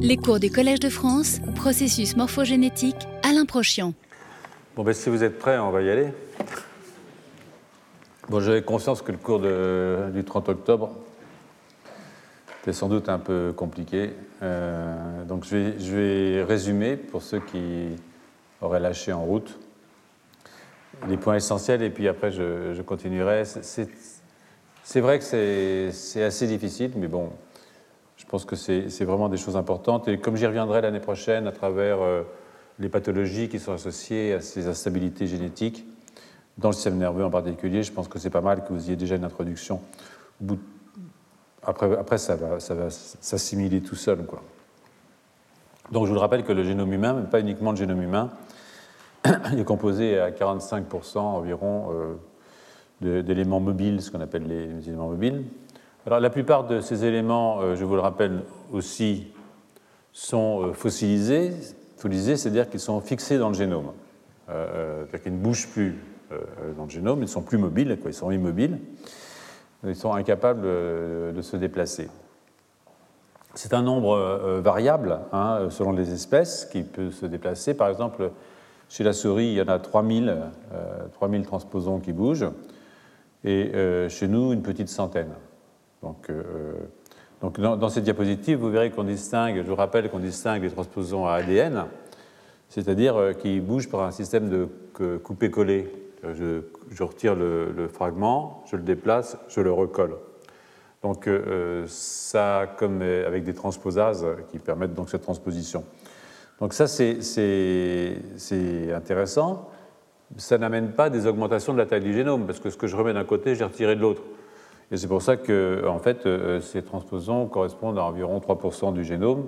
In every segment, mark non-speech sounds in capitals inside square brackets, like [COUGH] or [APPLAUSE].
Les cours du Collège de France, processus morphogénétique, Alain Prochian. Bon, ben, si vous êtes prêts, on va y aller. Bon, j'avais conscience que le cours du 30 octobre était sans doute un peu compliqué. Euh, donc, je vais, résumer pour ceux qui auraient lâché en route les points essentiels et puis après, je continuerai. C'est vrai que c'est assez difficile, mais bon, je pense que c'est vraiment des choses importantes. Et comme j'y reviendrai l'année prochaine à travers euh, les pathologies qui sont associées à ces instabilités génétiques, dans le système nerveux en particulier, je pense que c'est pas mal que vous ayez déjà une introduction. Après, après, ça va, ça va s'assimiler tout seul. Quoi. Donc je vous le rappelle que le génome humain, mais pas uniquement le génome humain, il [CLEARS THROAT] est composé à 45% environ euh, d'éléments mobiles, ce qu'on appelle les éléments mobiles, alors, la plupart de ces éléments, euh, je vous le rappelle aussi, sont euh, fossilisés. Fossilisés, c'est-à-dire qu'ils sont fixés dans le génome. Euh, c'est-à-dire qu'ils ne bougent plus dans le génome, ils ne sont plus mobiles, ils sont immobiles, ils sont incapables de se déplacer. C'est un nombre variable hein, selon les espèces qui peut se déplacer. Par exemple, chez la souris, il y en a 3000, 3000 transposons qui bougent, et chez nous, une petite centaine. Donc, euh, donc dans, cette diapositive, vous verrez qu'on distingue, je vous rappelle qu'on distingue les transposons à ADN, c'est-à-dire euh, qui bougent par un système de coupé-collé. Je, retire le, fragment, je le déplace, je le recolle. Donc euh, ça, comme avec des transposases qui permettent donc cette transposition. Donc ça, c'est intéressant. Ça n'amène pas des augmentations de la taille du génome, parce que ce que je remets d'un côté, j'ai retiré de l'autre. Et c'est pour ça que, en fait, euh, ces transposons correspondent à environ 3% du génome,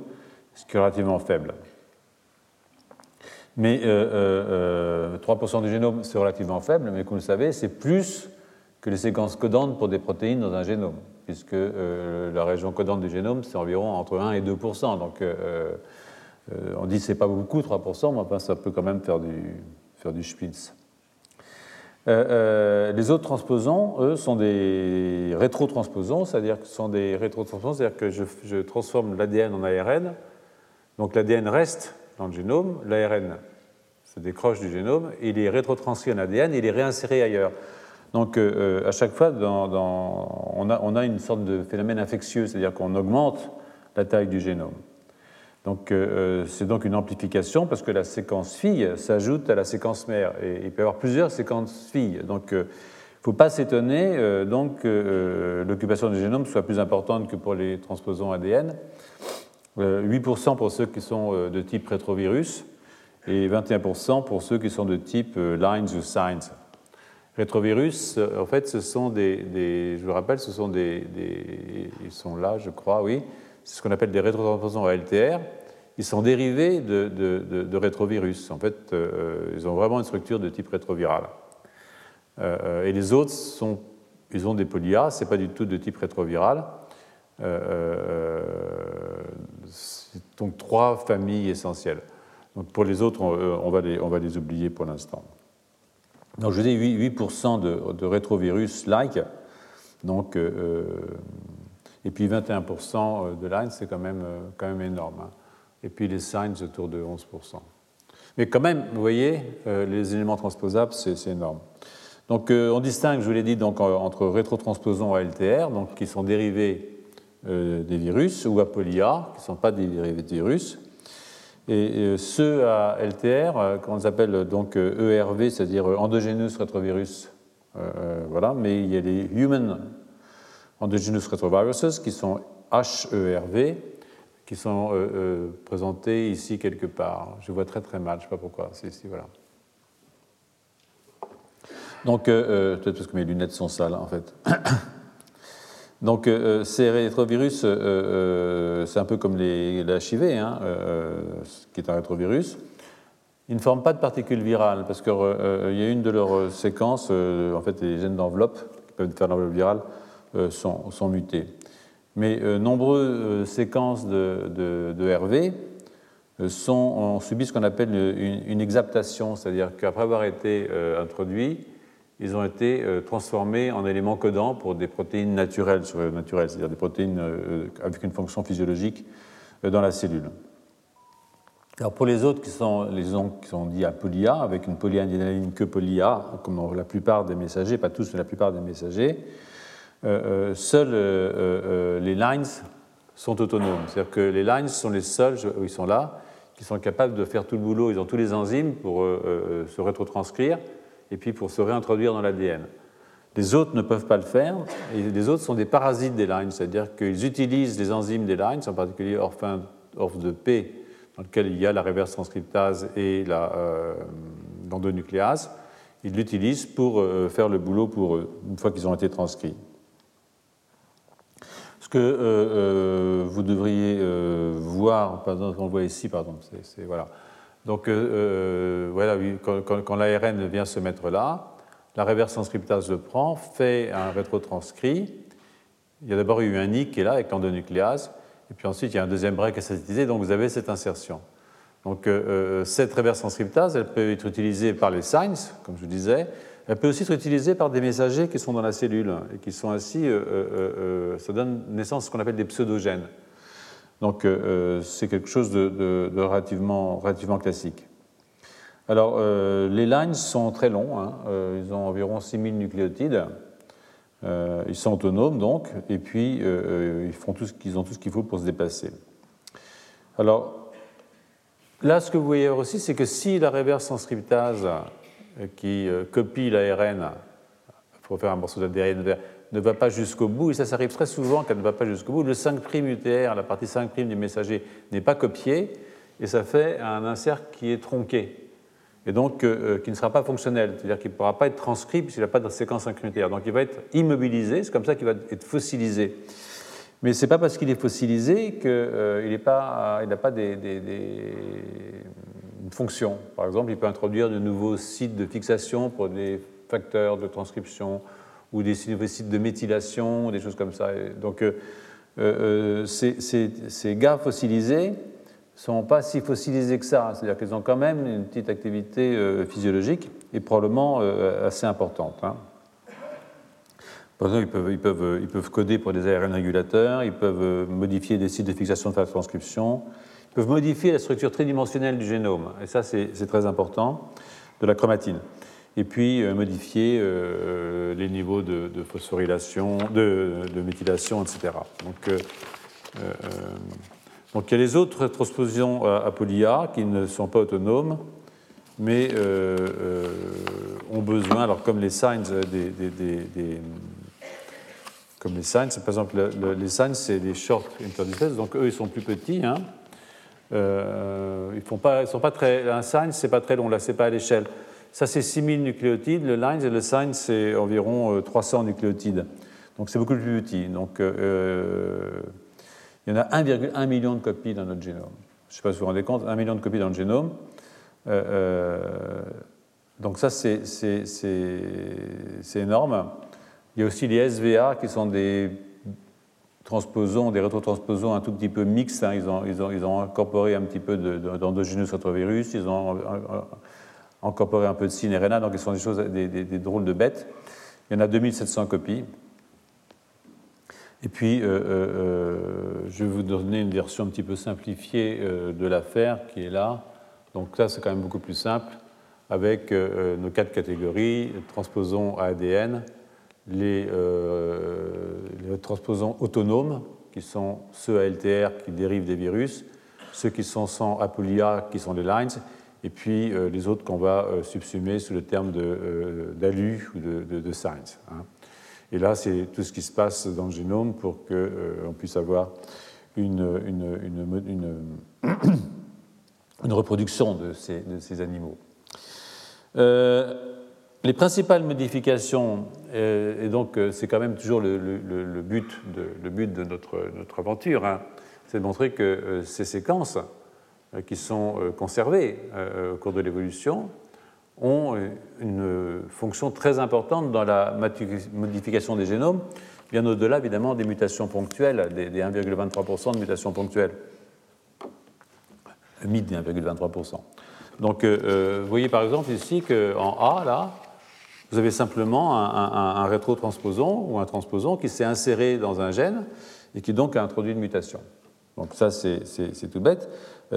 ce qui est relativement faible. Mais 3% euh, euh, du génome, c'est relativement faible, mais comme vous le savez, c'est plus que les séquences codantes pour des protéines dans un génome, puisque la région codante du génome, c'est environ entre 1 et 2%. Donc on dit que ce n'est pas beaucoup, 3%, mais ça peut quand même faire du, faire du spitz. Euh, euh, les autres transposons, eux, sont des rétrotransposons, c'est-à-dire que sont des rétrotransposons, c'est-à-dire que je, transforme l'ADN en ARN. Donc l'ADN reste dans le génome, l'ARN se décroche du génome, il est rétrotranscrit en ADN, il est réinséré ailleurs. Donc euh, à chaque fois, on, a, on, a, une sorte de phénomène infectieux, c'est-à-dire qu'on augmente la taille du génome. Donc euh, c'est donc une amplification parce que la séquence fille s'ajoute à la séquence mère et il peut y avoir plusieurs séquences filles. Donc il euh, ne faut pas s'étonner euh, donc que l'occupation du génome soit plus importante que pour les transposons ADN. 8% pour ceux qui sont de type rétrovirus et 21% pour ceux qui sont de type lines ou signs. Rétrovirus, en fait, ce sont des, je vous rappelle, ce sont des, ils sont là, je crois, oui, c'est ce qu'on appelle des rétrotransposons ALTR. Ils sont dérivés de, rétrovirus. En fait, euh, ils ont vraiment une structure de type rétroviral. Euh, et les autres, sont, ils ont des polyas, ce n'est pas du tout de type rétroviral. Euh, donc trois familles essentielles. Donc pour les autres, on, va, les, on va, les, oublier pour l'instant. Donc je dis 8%, 8 de, de rétrovirus-like. Donc et puis 21% euh, de line, c'est quand même, euh, quand même énorme. Hein. Et puis les signs autour de 11%. Mais quand même, vous voyez, euh, les éléments transposables, c'est énorme. Donc on distingue, je vous l'ai dit, donc, entre rétrotransposons ALTR, donc, qui sont dérivés des virus, ou apolia, qui ne sont pas dérivés de virus. Et ceux à LTR, qu'on appelle donc ERV, c'est-à-dire endogenous retrovirus, voilà, mais il y a les human endogenous retroviruses, qui sont HERV, qui sont euh, euh, présentés ici quelque part. Je vois très très mal, je ne sais pas pourquoi. C'est ici, voilà. Donc, euh, peut-être parce que mes lunettes sont sales, en fait. [COUGHS] Donc, ces rétrovirus, c'est un peu comme les, HIV, hein, qui est un rétrovirus. Ils ne forment pas de particules virales, parce qu'il y a une de leurs séquences, en fait, les gènes d'enveloppe, qui peuvent faire l'enveloppe virale, sont, sont, mutés. Mais euh, nombreuses euh, séquences de, de, RV sont, ont subi ce qu'on appelle une, exaptation, c'est-à-dire qu'après avoir été introduits, ils ont été transformés en éléments codants pour des protéines naturelles, c'est-à-dire des protéines avec une fonction physiologique dans la cellule. Alors pour les autres qui sont les ondes qui sont dits à poly A, avec une polyadénaline que poly A, comme la plupart des messagers, pas tous, mais la plupart des messagers, euh, euh, seuls euh, les lines sont autonomes. C'est-à-dire que les lines sont les seuls, ils sont là, qui sont capables de faire tout le boulot. Ils ont tous les enzymes pour se rétrotranscrire et puis pour se réintroduire dans l'ADN. Les autres ne peuvent pas le faire, les autres sont des parasites des lines, c'est-à-dire qu'ils utilisent les enzymes des lines, en particulier orphan of de P, dans lequel il y a la reverse transcriptase et l'endonucléase. Ils l'utilisent pour faire le boulot pour eux, une fois qu'ils ont été transcrits. Ce que euh, euh, vous devriez euh, voir, par on voit ici, pardon, c'est, voilà. Donc, voilà, quand, l'ARN vient se mettre là, la reverse transcriptase le prend, fait un rétrotranscrit. Il y a d'abord eu un nick qui est là avec l'endonucléase, et puis ensuite il y a un deuxième break synthétiser, donc vous avez cette insertion. Donc, cette reverse transcriptase, elle peut être utilisée par les signs, comme je vous disais, elle peut aussi être utilisée par des messagers qui sont dans la cellule et qui sont ainsi, euh, euh, euh, ça donne naissance à ce qu'on appelle des pseudogènes. Donc c'est quelque chose de, relativement, classique. Alors les lines sont très longs, hein. ils ont environ 6000 nucléotides. ils sont autonomes donc, et puis ils, font tout ce qu'ils ont tout ce qu'il faut pour se déplacer. Alors là, ce que vous voyez aussi, c'est que si la reverse transcriptase qui euh, copie l'ARN pour faire un morceau d'ADN ne va pas jusqu'au bout, et ça, s'arrive très' qu'elle ne va pas jusqu'au bout. Le 5' UTR, la partie 5' du messager, n'est pas copié, et ça fait un insert qui est tronqué, et donc euh, euh, qui ne sera pas fonctionnel, c'est-à-dire qu'il ne pourra pas être transcrit puisqu'il n'a pas de séquence 5' UTR. Donc il va être immobilisé, c'est comme ça qu'il va être fossilisé. Mais ce n'est pas parce qu'il est fossilisé qu'il n'a pas des, fonction. Par exemple, il peut introduire de nouveaux sites de fixation pour des facteurs de transcription ou des nouveaux sites de méthylation, des choses comme ça. Donc, euh, euh, ces, ces, gars fossilisés sont pas si fossilisés que ça. C'est-à-dire qu'ils ont quand même une petite activité euh, physiologique et probablement assez importante. Hein. Par exemple, ils peuvent, ils, peuvent, ils peuvent, coder pour des ARN régulateurs, ils peuvent modifier des sites de fixation de la transcription, peuvent modifier la structure tridimensionnelle du génome, et ça c'est très important, de la chromatine. Et puis euh, modifier euh, les niveaux de, phosphorylation, de, méthylation, etc. Donc, euh, donc il y a les autres transpositions à, polyA qui ne sont pas autonomes, mais ont besoin, alors comme les signs comme les signs, par exemple, les signs, c'est des short interdisplaces, donc eux, ils sont plus petits, hein, euh, ils font pas, sont pas très, un c'est pas long, là, c'est pas à l'échelle. Ça, c'est 6000 nucléotides, le line, et le sign, c'est environ 300 euh, nucléotides. Donc, c'est beaucoup plus petit. Donc, euh, il y en a 1,1 million de copies dans notre génome. Je ne sais pas si vous vous rendez compte, 1 million de copies dans le génome. donc, ça, c'est énorme. Il y a aussi les SVA qui sont des transposons, des rétrotransposons un tout petit peu mixtes. Hein. Ils, ont, incorporé un petit peu d'endogénous rétrovirus, ils ont incorporé un peu de CINRNA, donc ils sont des, choses, des, drôles de bêtes. Il y en a 2700 copies. Et puis, euh, euh, euh, je vais vous donner une version un petit peu simplifiée de l'affaire qui est là. Donc ça, c'est quand même beaucoup plus simple, avec nos quatre catégories, transposons ADN, les, euh, les transposons autonomes, qui sont ceux à LTR qui dérivent des virus, ceux qui sont sans apolia, qui sont les lines, et puis euh, les autres qu'on va euh, subsumer sous le terme d'ALU ou de, de. Hein. Et là, c'est tout ce qui se passe dans le génome pour qu'on puisse avoir une, une, une, [COUGHS] une reproduction de ces, de ces animaux. Les principales modifications, euh, et donc euh, c'est quand même toujours le, but, de, notre, aventure, hein, c'est de montrer que euh, ces séquences qui sont conservées au cours de l'évolution ont une fonction très importante dans la modification des génomes, bien au-delà évidemment des mutations ponctuelles, des, 1,23% de mutations ponctuelles, le mythe des 1,23%. Donc, vous voyez par exemple ici qu'en A, là, vous avez simplement un, un, rétrotransposon ou un transposon qui s'est inséré dans un gène et qui donc a introduit une mutation. Donc ça, c'est tout bête.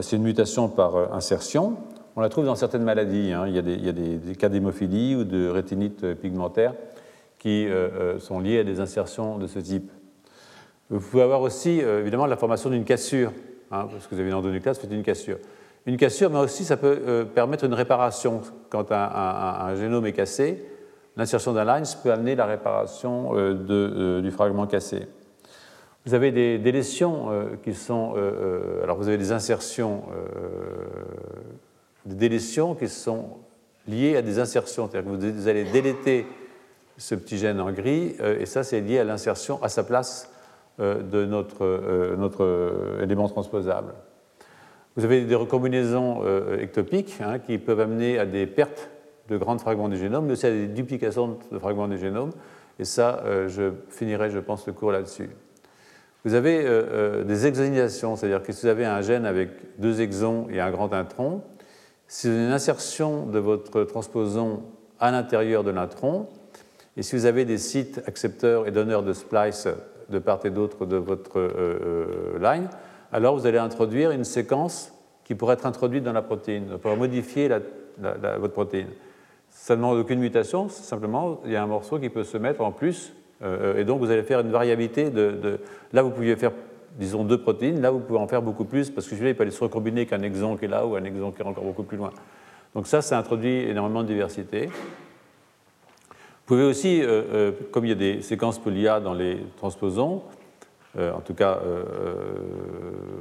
C'est une mutation par insertion. On la trouve dans certaines maladies. Hein. Il, y a des, cas d'hémophilie ou de rétinite pigmentaire qui sont liés à des insertions de ce type. Vous pouvez avoir aussi, évidemment, la formation d'une cassure, hein, parce que vous avez une endonucléase, c'est une cassure. Une cassure, mais aussi ça peut permettre une réparation. Quand un génome est cassé, l'insertion d'un line peut amener la réparation euh, euh, du fragment cassé. Vous avez des délétions euh, qui sont. alors, vous avez des insertions, des délétions qui sont liées à des insertions. C'est-à-dire que vous allez déléter ce petit gène en gris, et ça, c'est lié à l'insertion à sa place de notre, notre élément transposable. Vous avez des recombinaisons ectopiques hein, qui peuvent amener à des pertes de grands fragments du génome, mais aussi à des duplications de fragments du génome. Et ça, euh, je finirai, je pense, le cours là-dessus. Vous avez euh, euh, des exonisations, c'est-à-dire que si vous avez un gène avec deux exons et un grand intron, si vous avez une insertion de votre transposon à l'intérieur de l'intron, et si vous avez des sites accepteurs et donneurs de splice de part et d'autre de votre line, alors vous allez introduire une séquence qui pourrait être introduite dans la protéine, pour modifier votre protéine. Ça ne demande aucune mutation, simplement il y a un morceau qui peut se mettre en plus, euh, et donc vous allez faire une variabilité de, Là, vous pouviez faire, disons, deux protéines, là, vous pouvez en faire beaucoup plus, parce que celui-là, il peut aller se recombiner qu'un exon qui est là ou un exon qui est encore beaucoup plus loin. Donc ça, ça introduit énormément de diversité. Vous pouvez aussi, euh, euh, comme il y a des séquences polyA dans les transposons, en tout cas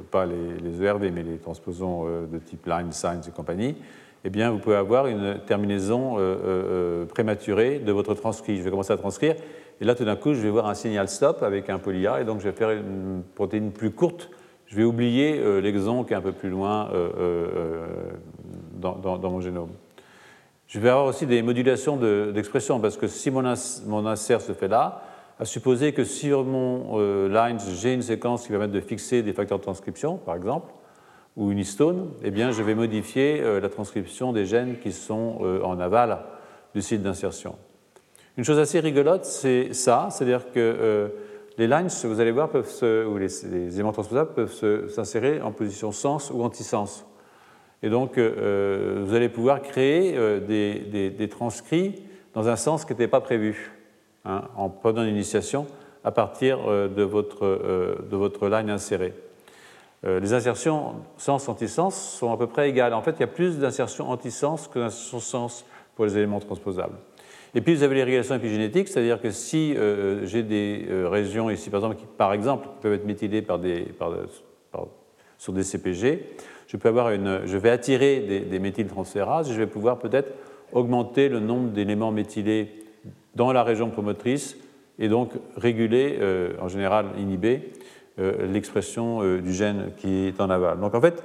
pas les, ERV, mais les transposons de type line, signs et compagnie, eh bien, vous pouvez avoir une terminaison euh, euh, euh, prématurée de votre transcrit. Je vais commencer à transcrire, et là, tout d'un coup, je vais voir un signal stop avec un poly-A, et donc je vais faire une protéine plus courte. Je vais oublier l'exon qui est un peu plus loin dans, mon génome. Je vais avoir aussi des modulations d'expression, parce que si mon, insert se fait là, à supposer que sur mon line, j'ai une séquence qui va permettre de fixer des facteurs de transcription, par exemple, ou une histone, eh bien, je vais modifier euh, la transcription des gènes qui sont euh, en aval du site d'insertion. Une chose assez rigolote, c'est ça, c'est-à-dire que euh, les lines, vous allez voir, peuvent ou les, éléments transposables peuvent s'insérer en position sens ou anti-sens. Et donc, vous allez pouvoir créer des, transcrits dans un sens qui n'était pas prévu, hein, en prenant une initiation à partir de, votre, de votre line insérée. Euh, les insertions sens-antisens sont à peu près égales. En fait, il y a plus d'insertions antisens que d'insertions sens pour les éléments transposables. Et puis, vous avez les régulations épigénétiques, c'est-à-dire que si euh, j'ai des euh, régions ici, par exemple, qui, par exemple, peuvent être méthylées par des, sur des CPG, je, peux avoir une, je vais attirer des, des méthyltransférases et je vais pouvoir peut-être augmenter le nombre d'éléments méthylés dans la région promotrice et donc réguler, en général inhiber, euh, l'expression euh, du gène qui est en aval. Donc en fait,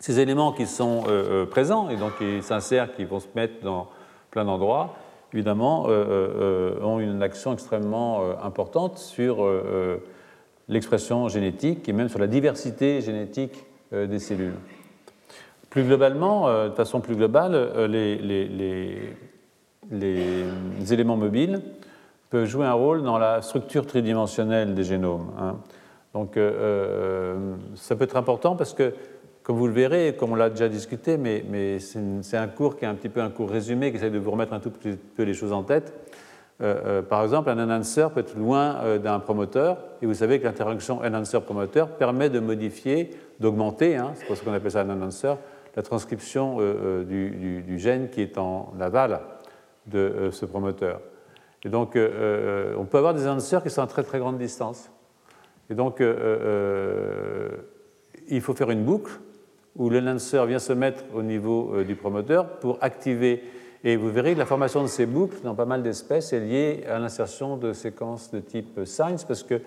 ces éléments qui sont euh, présents et donc qui s'insèrent, qui vont se mettre dans plein d'endroits, évidemment, ont une action extrêmement importante sur l'expression génétique et même sur la diversité génétique des cellules. Plus globalement, de façon plus globale, les, les éléments mobiles peut jouer un rôle dans la structure tridimensionnelle des génomes. Hein. Donc euh, euh, ça peut être important parce que, comme vous le verrez, comme on l'a déjà discuté, mais, c'est un cours qui est un petit peu un cours résumé, qui essaie de vous remettre un tout petit peu les choses en tête. Euh, par exemple, un enhancer peut être loin d'un promoteur, et vous savez que l'interaction enhancer-promoteur permet de modifier, d'augmenter, hein, c'est pour ça qu'on appelle ça un enhancer, la transcription du, gène qui est en aval de ce promoteur. Et donc, euh, euh, on peut avoir des enhancers qui sont à très très grande distance. Et donc, euh, il faut faire une boucle où l'enhancer vient se mettre au niveau du promoteur pour activer. Et vous verrez que la formation de ces boucles dans pas mal d'espèces est liée à l'insertion de séquences de type SIGNS, parce que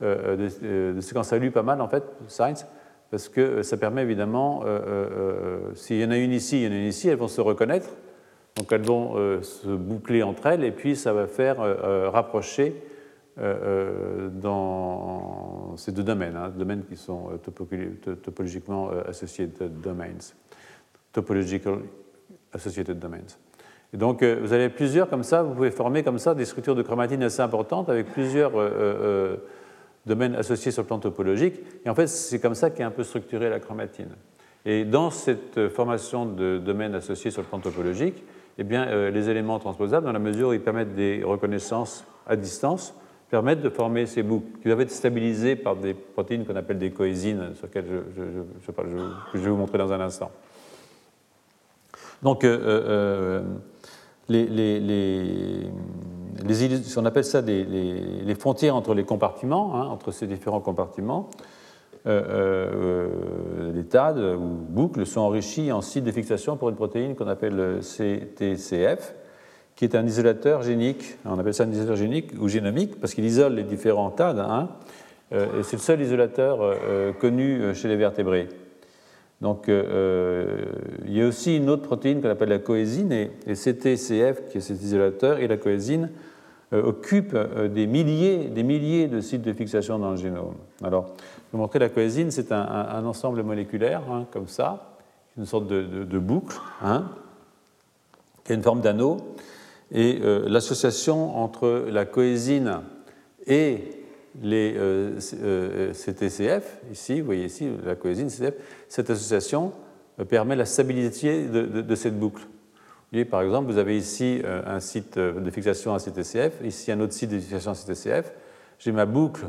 de, séquences ALU pas mal en fait, SIGNS, parce que ça permet évidemment, s'il y en a une ici, il y en a une ici, elles vont se reconnaître donc elles vont euh, se boucler entre elles et puis ça va faire euh, euh, rapprocher dans ces deux domaines, hein, domaines qui sont topologiquement associated domains, topological associated domains. Et donc vous avez plusieurs comme ça, vous pouvez former comme ça des structures de chromatine assez importantes avec plusieurs domaines associés sur le plan topologique. Et en fait, c'est comme ça qu'est un peu structurée la chromatine. Et dans cette formation de domaines associés sur le plan topologique, eh bien, euh, les éléments transposables, dans la mesure où ils permettent des reconnaissances à distance, permettent de former ces boucles qui doivent être stabilisées par des protéines qu'on appelle des coésines, sur lesquelles je, vais vous montrer dans un instant. Donc, euh, euh, les, on appelle ça les, frontières entre les compartiments, hein, entre ces différents compartiments, euh, les TAD ou boucles sont enrichis en sites de fixation pour une protéine qu'on appelle CTCF, qui est un isolateur génique. On appelle ça un isolateur génique ou génomique parce qu'il isole les différents TAD. Et c'est le seul isolateur connu chez les vertébrés. Donc, euh, il y a aussi une autre protéine qu'on appelle la coésine, et, CTCF, qui est cet isolateur, et la coésine euh, occupent euh, des, milliers, des milliers de sites de fixation dans le génome. Alors, vous montrer la coésine, c'est un, ensemble moléculaire, hein, comme ça, une sorte de, boucle, hein, qui a une forme d'anneau, et l'association entre la coésine et les euh, euh, CTCF, ici, vous voyez ici la coésine CTCF, cette association euh, permet la stabilité de, cette boucle. Vous voyez, par exemple, vous avez ici un site de fixation à CTCF, ici un autre site de fixation à CTCF. J'ai ma boucle,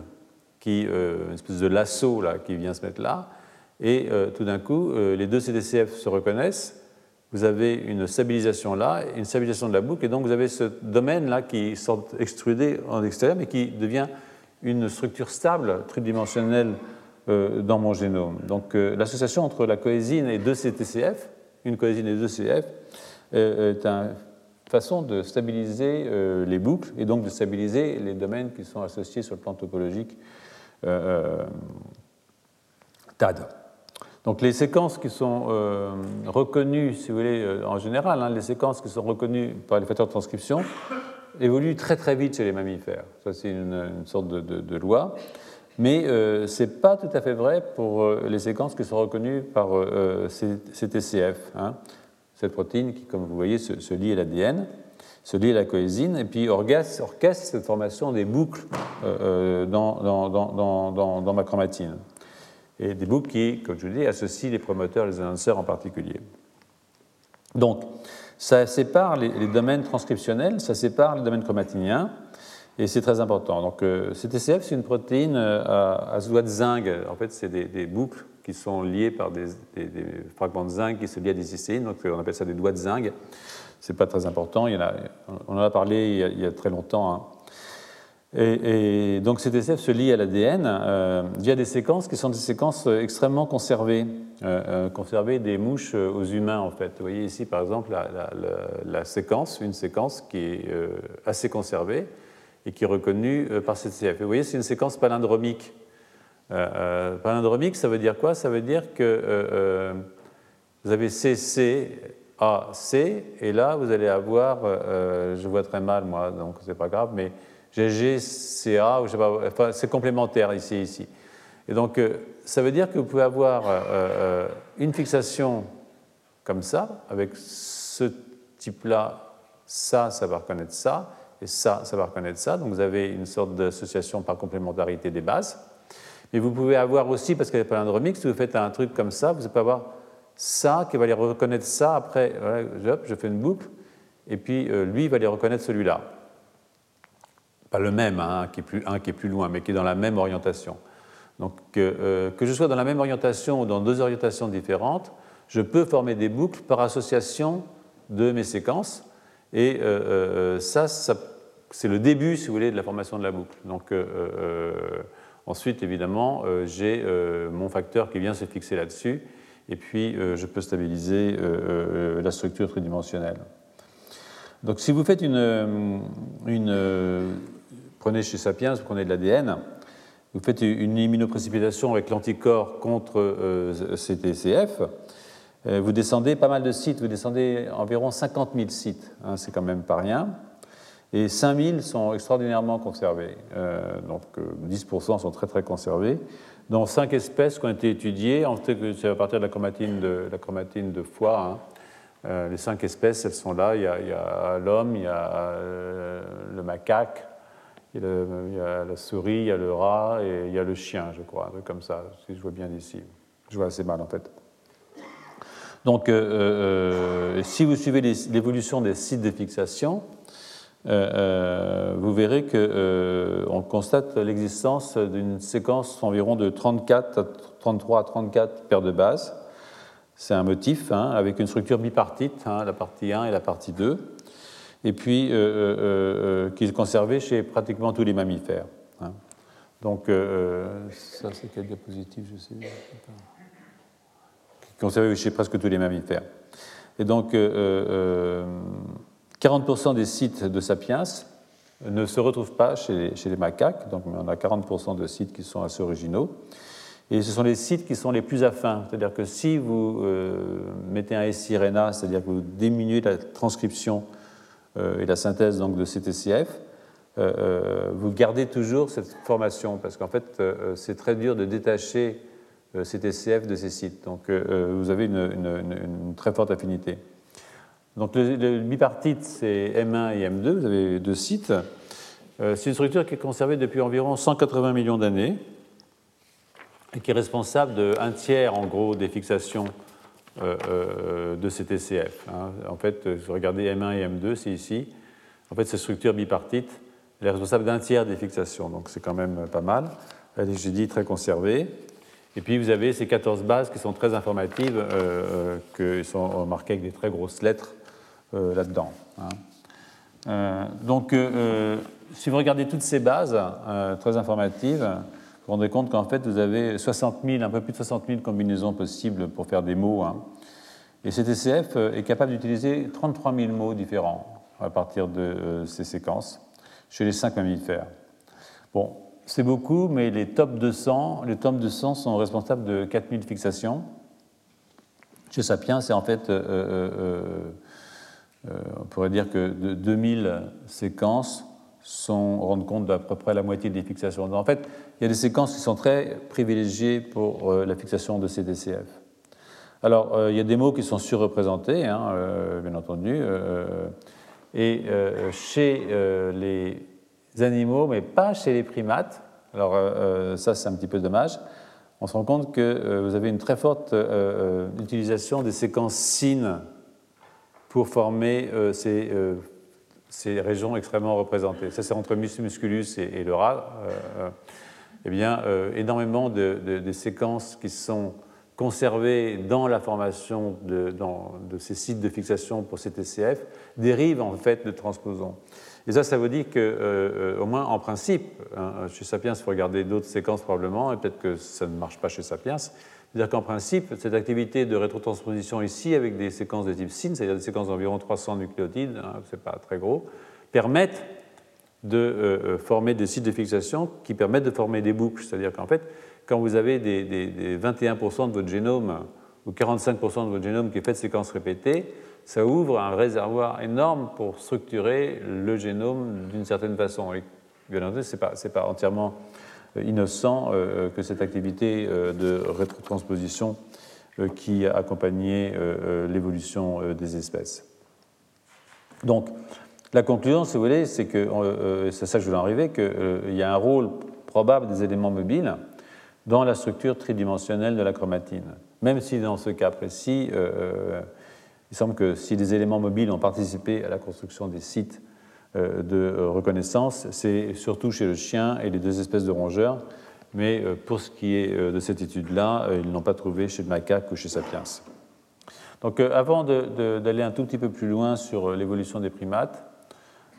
qui, une espèce de lasso là, qui vient se mettre là, et tout d'un coup, les deux CTCF se reconnaissent. Vous avez une stabilisation là, une stabilisation de la boucle, et donc vous avez ce domaine là qui sort extrudé en extérieur, mais qui devient une structure stable, tridimensionnelle euh, dans mon génome. Donc euh, l'association entre la coésine et deux CTCF, une coésine et deux CF, euh, est une façon de stabiliser les boucles et donc de stabiliser les domaines qui sont associés sur le plan topologique TAD. Donc les séquences qui sont reconnues, si vous voulez, en général, hein, les séquences qui sont reconnues par les facteurs de transcription évolue très très vite chez les mammifères. Ça, c'est une, sorte de, loi. Mais euh, ce n'est pas tout à fait vrai pour euh, les séquences qui sont reconnues par euh, CTCF. Hein. Cette protéine qui, comme vous voyez, se, lie à l'ADN, se lie à la coésine, et puis orchestre, cette formation des boucles dans, dans, dans, ma chromatine. Et des boucles qui, comme je vous dis, associent les promoteurs, les annonceurs en particulier. Donc, ça sépare les, domaines transcriptionnels, ça sépare les domaines chromatiniens, et c'est très important. Donc, euh, CTCF, c'est une protéine euh, à, à de zinc. En fait, c'est des, boucles qui sont liées par des, fragments de zinc qui se lient à des cystéines, donc on appelle ça des doigts de zinc. C'est pas très important, on en a parlé il y a, très longtemps. Hein. Et, donc CTCF se lie à l'ADN euh, via des séquences qui sont des séquences extrêmement conservées, euh, euh, conservées des mouches aux humains en fait. Vous voyez ici par exemple la, séquence, une séquence qui est assez conservée et qui est reconnue par CTCF. Et vous voyez c'est une séquence palindromique. palindromique ça veut dire quoi? Ça veut dire que vous avez CC, A, C, et là vous allez avoir, je vois très mal moi donc c'est pas grave, mais GG, CA, ou je sais enfin, c'est complémentaire ici, ici. Et donc, euh, ça veut dire que vous pouvez avoir euh, euh, une fixation comme ça, avec ce type-là, ça, ça va reconnaître ça, et ça, ça va reconnaître ça. Donc, vous avez une sorte d'association par complémentarité des bases. Mais vous pouvez avoir aussi, parce y a palindromique, si vous faites un truc comme ça, vous pouvez avoir ça qui va aller reconnaître ça. Après, je fais une boucle, et puis lui, il va aller reconnaître celui-là pas le même, hein, qui est plus, un qui est plus loin, mais qui est dans la même orientation. Donc euh, que je sois dans la même orientation ou dans deux orientations différentes, je peux former des boucles par association de mes séquences. Et euh, euh, ça, c'est le début, si vous voulez, de la formation de la boucle. Donc ensuite, évidemment, j'ai mon facteur qui vient se fixer là-dessus. Et puis, je peux stabiliser la structure tridimensionnelle. Donc si vous faites une, prenez chez Sapiens, vous prenez de l'ADN, vous faites une immunoprécipitation avec l'anticorps contre euh, CTCF, euh, vous descendez pas mal de sites, vous descendez environ 50 000 sites, hein, c'est quand même pas rien, et 5 000 sont extraordinairement conservés, euh, donc 10% sont très très conservés, dans 5 espèces qui ont été étudiées, en fait c'est à partir de la chromatine de, la chromatine de foie, hein. les 5 espèces, elles sont là, il y a l'homme, il y a le macaque, Il y, a la souris, il y a le rat et il y a le chien, je crois, un truc comme ça, si je vois bien d'ici. Je vois assez mal en fait. Donc, si vous suivez l'évolution des sites de fixation, vous verrez qu'on constate l'existence d'une séquence environ de 34, 33 à 34 paires de bases. C'est un motif hein, avec une structure bipartite, hein, la partie 1 et la partie 2, et puis euh, euh, euh, qui est conservée chez pratiquement tous les mammifères. Hein. Donc, ça c'est quelle diapositive, je sais Conservé chez presque tous les mammifères. Et donc, 40% des sites de Sapiens ne se retrouvent pas chez les, macaques, donc on a 40% de sites qui sont assez originaux. Et ce sont les sites qui sont les plus affins. C'est-à-dire que si vous euh, mettez un SIRNA, c'est-à-dire que vous diminuez la transcription euh, et la synthèse donc, de CTCF, euh, vous gardez toujours cette formation parce qu'en fait, c'est très dur de détacher CTCF de ces sites. Donc, vous avez une, très forte affinité. Donc, le, bipartite, c'est M1 et M2, vous avez deux sites. c'est une structure qui est conservée depuis environ 180 millions d'années qui est responsable d'un tiers, en gros, des fixations euh, euh, de ces TCF. Hein. En fait, euh, vous regardez M1 et M2, c'est ici. En fait, cette structure bipartite, elle est responsable d'un tiers des fixations, donc c'est quand même pas mal. Elle est, j'ai dit, très conservée. Et puis vous avez ces 14 bases qui sont très informatives, euh, qui sont marquées avec des très grosses lettres là-dedans. Hein. donc, si vous regardez toutes ces bases très informatives, vous vous rendez compte qu'en fait, vous avez 60 000, un peu plus de 60 000 combinaisons possibles pour faire des mots. Hein. Et CTCF euh, est capable d'utiliser 33 000 mots différents à partir de euh, ces séquences chez les cinq mammifères. Bon, c'est beaucoup, mais les top 200, les top 200 sont responsables de 4 000 fixations. Chez Sapiens, c'est en fait, euh, on pourrait dire que de 2000 séquences sont, rendent compte d'à peu près la moitié des fixations. En fait, il y a des séquences qui sont très privilégiées pour euh, la fixation de ces DCF. Alors, euh, il y a des mots qui sont surreprésentés, hein, euh, bien entendu, et chez les animaux, mais pas chez les primates. Alors, ça, c'est un petit peu dommage. On se rend compte que vous avez une très forte utilisation des séquences SIN pour former ces ces régions extrêmement représentées. Ça, c'est entre musculus et, le rat. Euh, eh bien, euh, énormément de, séquences qui sont conservées dans la formation de, ces sites de fixation pour ces TCF dérivent en fait de transposons. Et ça, ça vous dit que, euh, au moins en principe, hein, chez Sapiens, il faut regarder d'autres séquences probablement, et peut-être que ça ne marche pas chez Sapiens, c'est-à-dire qu'en principe, cette activité de rétrotransposition ici, avec des séquences de type SIN, c'est-à-dire des séquences d'environ 300 nucléotides, hein, ce n'est pas très gros, permettent de euh, euh, former des sites de fixation qui permettent de former des boucles. C'est-à-dire qu'en fait, quand vous avez des, 21% de votre génome ou 45% de votre génome qui est fait de séquences répétées, ça ouvre un réservoir énorme pour structurer le génome d'une certaine façon. Et bien entendu, ce n'est pas, pas, entièrement innocent euh, que cette activité euh, de rétrotransposition euh, qui a accompagné l'évolution des espèces. Donc, la conclusion, si vous voulez, c'est que, c'est ça que je voulais en arriver, qu'il y a un rôle probable des éléments mobiles dans la structure tridimensionnelle de la chromatine. Même si dans ce cas précis, il semble que si les éléments mobiles ont participé à la construction des sites euh, de euh, reconnaissance, c'est surtout chez le chien et les deux espèces de rongeurs. Mais euh, pour ce qui est de cette étude-là, ils n'ont pas trouvé chez le macaque ou chez Sapiens. Donc avant d'aller un tout petit peu plus loin sur l'évolution des primates,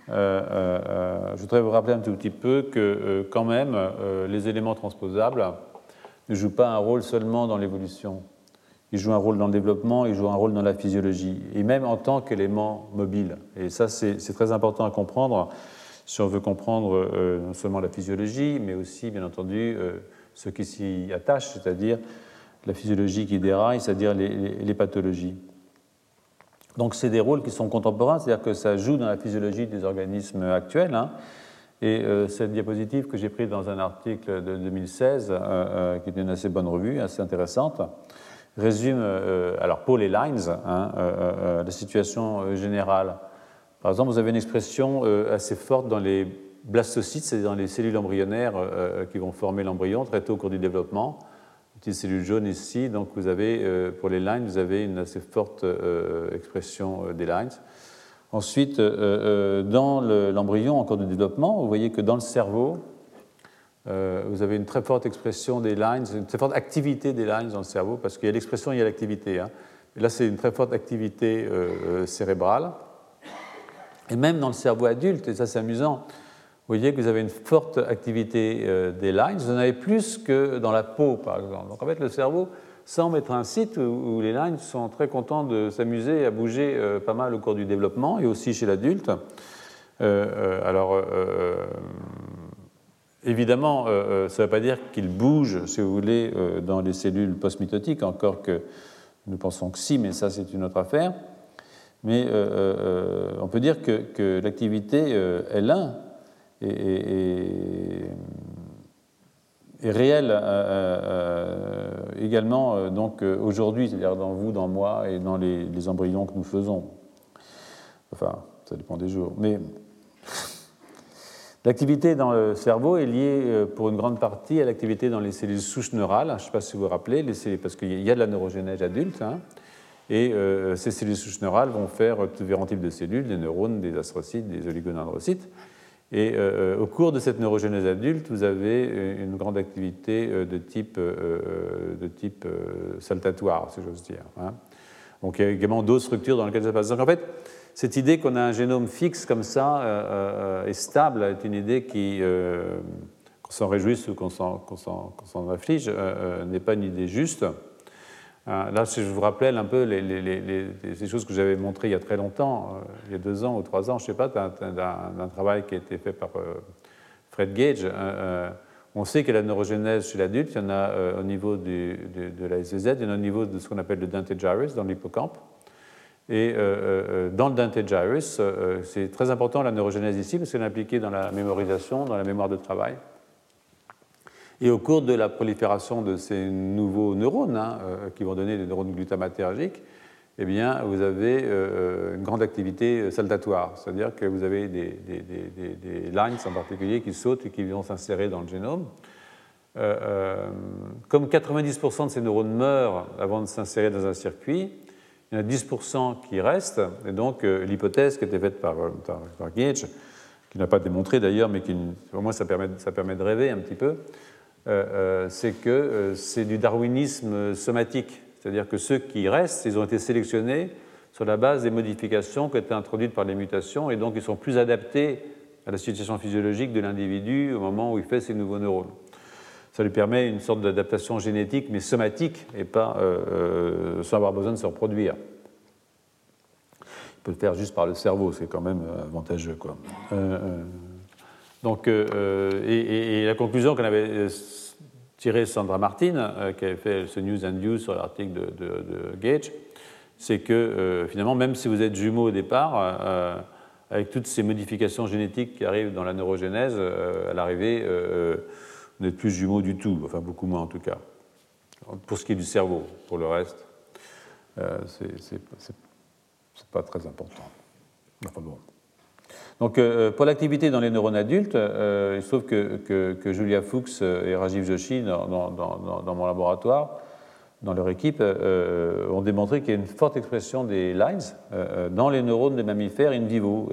je voudrais vous rappeler un tout petit peu que quand même les éléments transposables ne jouent pas un rôle seulement dans l'évolution il joue un rôle dans le développement, il joue un rôle dans la physiologie, et même en tant qu'élément mobile. Et ça, c'est très important à comprendre si on veut comprendre euh, non seulement la physiologie, mais aussi, bien entendu, euh, ce qui s'y attache, c'est-à-dire la physiologie qui déraille, c'est-à-dire les, pathologies. Donc, c'est des rôles qui sont contemporains, c'est-à-dire que ça joue dans la physiologie des organismes actuels. Hein. Et euh, cette diapositive que j'ai prise dans un article de 2016, qui est une assez bonne revue, assez intéressante, résume, euh, alors pour les lines, hein, euh, euh, la situation générale. Par exemple, vous avez une expression assez forte dans les blastocytes, c'est dans les cellules embryonnaires qui vont former l'embryon très tôt au cours du développement. Petite cellule jaune ici, donc vous avez, pour les lines, vous avez une assez forte expression des lines. Ensuite, dans l'embryon en cours de développement, vous voyez que dans le cerveau, vous avez une très forte expression des lines, une très forte activité des lines dans le cerveau, parce qu'il y a l'expression, il y a l'activité. Hein. Là, c'est une très forte activité cérébrale. Et même dans le cerveau adulte, et ça c'est amusant, vous voyez que vous avez une forte activité euh, des lines, vous en avez plus que dans la peau par exemple. Donc en fait le cerveau semble être un site où les lines sont très contents de s'amuser à bouger euh, pas mal au cours du développement et aussi chez l'adulte. Euh, alors évidemment, ça ne veut pas dire qu'ils bougent, si vous voulez, dans les cellules post-mitotiques, encore que nous pensons que si, mais ça c'est une autre affaire. Mais on peut dire que, l'activité L1 est, réel euh, euh, également euh, donc aujourd'hui, c'est-à-dire dans vous, dans moi et dans les, embryons que nous faisons. Enfin, ça dépend des jours. L'activité dans le cerveau est liée pour une grande partie à l'activité dans les cellules souches neurales. Je ne sais pas si vous vous rappelez, les cellules, parce qu'il y a de la neurogénèse adulte. Hein, et ces cellules souches neurales vont faire différents types de cellules, des neurones, des astrocytes, des oligodendrocytes. Et euh, au cours de cette neurogénèse adulte, vous avez euh, une grande activité euh, de type, de type saltatoire, si j'ose dire. Hein. Donc il y a également d'autres structures dans lesquelles ça passe. Donc en fait, cette idée qu'on a un génome fixe comme ça et stable est une idée qui, qu'on s'en réjouisse ou qu'on s'en afflige, n'est pas une idée juste. Euh, là, je vous rappelle un peu les, les, choses que j'avais montrées il y a très longtemps, euh, il y a deux ans ou trois ans, je ne sais pas, d'un travail qui a été fait par euh, Fred Gage. on sait que la neurogénèse chez l'adulte, il y en a au niveau de, la SZ, il y en a au niveau de ce qu'on appelle le dentate gyrus dans l'hippocampe. Et dans le dentate gyrus, c'est très important la neurogénèse ici parce qu'elle est impliquée dans la mémorisation, dans la mémoire de travail. Et au cours de la prolifération de ces nouveaux neurones, hein, euh, qui vont donner des neurones glutamatergiques, eh bien, vous avez euh, une grande activité saltatoire, c'est-à-dire que vous avez des, lines en particulier qui sautent et qui vont s'insérer dans le génome. Euh, comme 90% de ces neurones meurent avant de s'insérer dans un circuit, il y en a 10% qui restent, et donc l'hypothèse qui été faite par, Gage, qui n'a pas démontré d'ailleurs, mais qui, au moins ça permet, ça permet de rêver un petit peu, euh, euh, c'est que euh, c'est du darwinisme somatique. C'est-à-dire que ceux qui restent, ils ont été sélectionnés sur la base des modifications qui ont été introduites par les mutations et donc ils sont plus adaptés à la situation physiologique de l'individu au moment où il fait ses nouveaux neurones. Ça lui permet une sorte d'adaptation génétique mais somatique et pas sans avoir besoin de se reproduire. Il peut le faire juste par le cerveau, c'est quand même avantageux. Quoi. Donc, et, la conclusion qu'on avait tiré Sandra Martin, euh, qui avait fait ce News and Views sur l'article de, Gage, c'est que euh, finalement, même si vous êtes jumeaux au départ, euh, avec toutes ces modifications génétiques qui arrivent dans la neurogénèse, à l'arrivée, vous n'êtes plus jumeaux du tout, enfin beaucoup moins en tout cas, pour ce qui est du cerveau. Pour le reste, c'est pas très important. Donc, euh, pour l'activité dans les neurones adultes, euh, il se trouve que, Julia Fuchs et Rajiv Joshi, dans, mon laboratoire, dans leur équipe, euh, ont démontré qu'il y a une forte expression des lines dans les neurones des mammifères in vivo.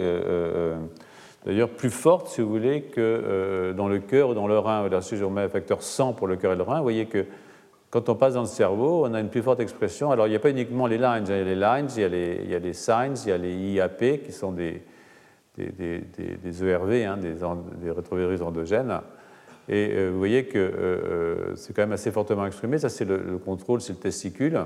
D'ailleurs, plus forte, si vous voulez, que dans le cœur ou dans le rein. Là, si je remets un facteur 100 pour le cœur et le rein, vous voyez que quand on passe dans le cerveau, on a une plus forte expression. Alors, il n'y a pas uniquement les lines, il y a les lines, il y a les, signs, il y a les IAP, qui sont des, des, ERV, hein, des, rétrovirus endogènes. Et euh, vous voyez que euh, euh, c'est quand même assez fortement exprimé. Ça, c'est le, contrôle, c'est le testicule.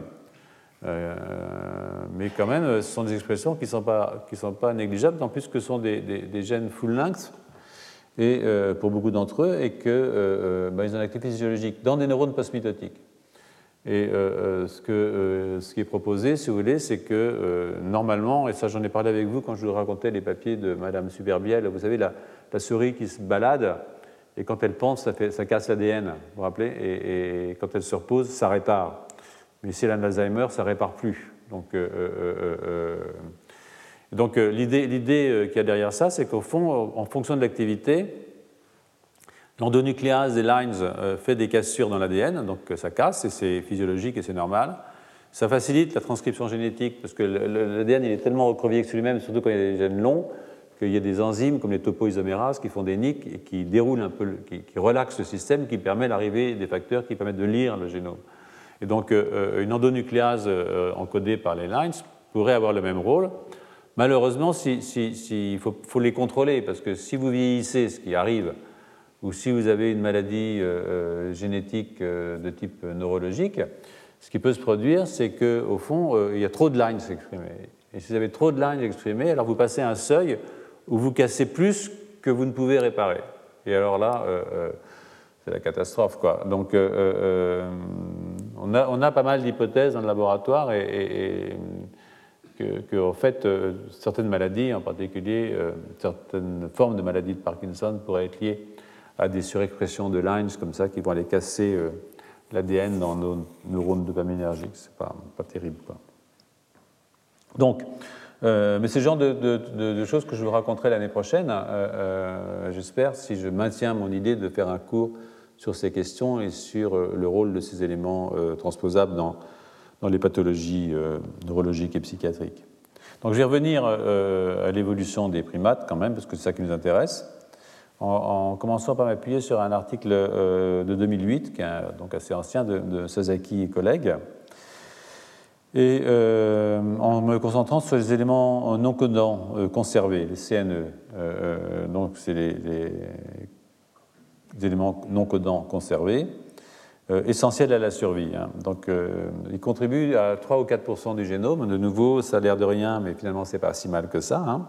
Mais quand même, ce sont des expressions qui ne sont, pas, sont pas négligeables, tant plus que ce sont des, gènes full length et, pour beaucoup d'entre eux, et qu'ils bah, ont une activité physiologique dans des neurones post-mitotiques. Et euh, euh, ce, que, euh, ce, qui est proposé, si vous voulez, c'est que normalement, et ça j'en ai parlé avec vous quand je vous racontais les papiers de Madame Superbiel, vous savez, la, souris qui se balade, et quand elle pense, ça, fait, ça casse l'ADN, vous vous rappelez, et, quand elle se repose, ça répare. Mais si elle a l'Alzheimer, ça ne répare plus. Donc, donc l'idée qu'il y a derrière ça, c'est qu'au fond, en fonction de l'activité, l'endonucléase des lines fait des cassures dans l'ADN, donc ça casse, et c'est physiologique et c'est normal. Ça facilite la transcription génétique parce que l'ADN est tellement recroquevillé sur lui-même, surtout quand il y a des gènes longs, qu'il y a des enzymes comme les topoisomérases qui font des niques et qui déroulent un peu, qui, relaxent le système, qui permet l'arrivée des facteurs qui permettent de lire le génome. Et donc, euh, euh, une endonucléase euh, encodée par les lines pourrait avoir le même rôle. Malheureusement, il faut, les contrôler parce que si vous vieillissez, ce qui arrive, ou si vous avez une maladie génétique de type neurologique, ce qui peut se produire, c'est qu'au fond, il y a trop de lines exprimées. Et si vous avez trop de lines exprimées, alors vous passez un seuil où vous cassez plus que vous ne pouvez réparer. Et alors là, c'est la catastrophe. Quoi. Donc, on, a, pas mal d'hypothèses dans le laboratoire et, que, en fait, certaines maladies, en particulier certaines formes de maladies de Parkinson, pourraient être liées à des surexpressions de lines comme ça qui vont aller casser l'ADN dans nos neurones dopaminergiques. C'est pas, pas terrible. Donc, euh, mais c'est le genre de, choses que je vous raconterai l'année prochaine, euh, euh, j'espère, si je maintiens mon idée de faire un cours sur ces questions et sur le rôle de ces éléments transposables dans, les pathologies neurologiques et psychiatriques. Donc je vais revenir à l'évolution des primates quand même, parce que c'est ça qui nous intéresse, en, commençant par m'appuyer sur un article de 2008, qui est donc assez ancien, de, de Sasaki et collègues, et euh, en me concentrant sur les éléments non codants euh, conservés, les CNE. Euh, donc, c'est les, éléments non codants conservés, essentiels à la survie. Hein. Donc, ils contribuent à 3 ou 4 du génome. De nouveau, ça a l'air de rien, mais finalement, c'est pas si mal que ça. Hein.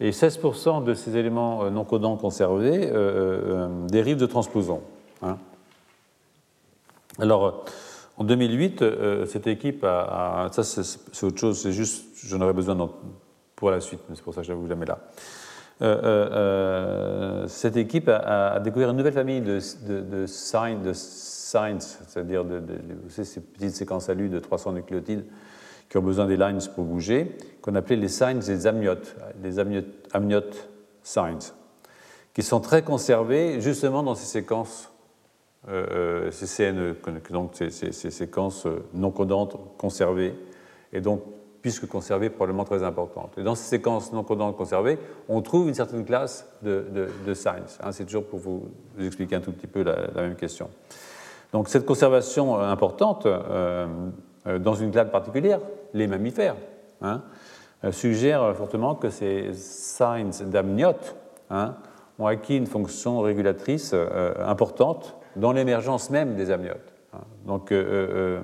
Et 16% de ces éléments non codants conservés dérivent de transposons. Hein. Alors, en 2008, euh, cette équipe a, ça c'est autre chose, c'est juste, j'en aurais besoin pour la suite, mais c'est pour ça que je vous jamais là. Euh, euh, cette équipe a, découvert une nouvelle famille de, de, signes, de c'est-à-dire de, ces petites séquences ALU de 300 nucléotides qui ont besoin des lines pour bouger, qu'on appelait les signs des amniotes, les amniotes signs, qui sont très conservés justement dans ces séquences euh, euh, ces CNE, donc ces, séquences euh, non codantes conservées, et donc, puisque conservées, probablement très importantes. Et dans ces séquences non codantes conservées, on trouve une certaine classe de, de, signs. Hein, c'est toujours pour vous, expliquer un tout petit peu la, même question. Donc, cette conservation importante, dans une classe particulière, les mammifères, hein, suggère fortement que ces signs d'amniote hein, ont acquis une fonction régulatrice importante dans l'émergence même des amniotes. Donc, euh, euh, euh,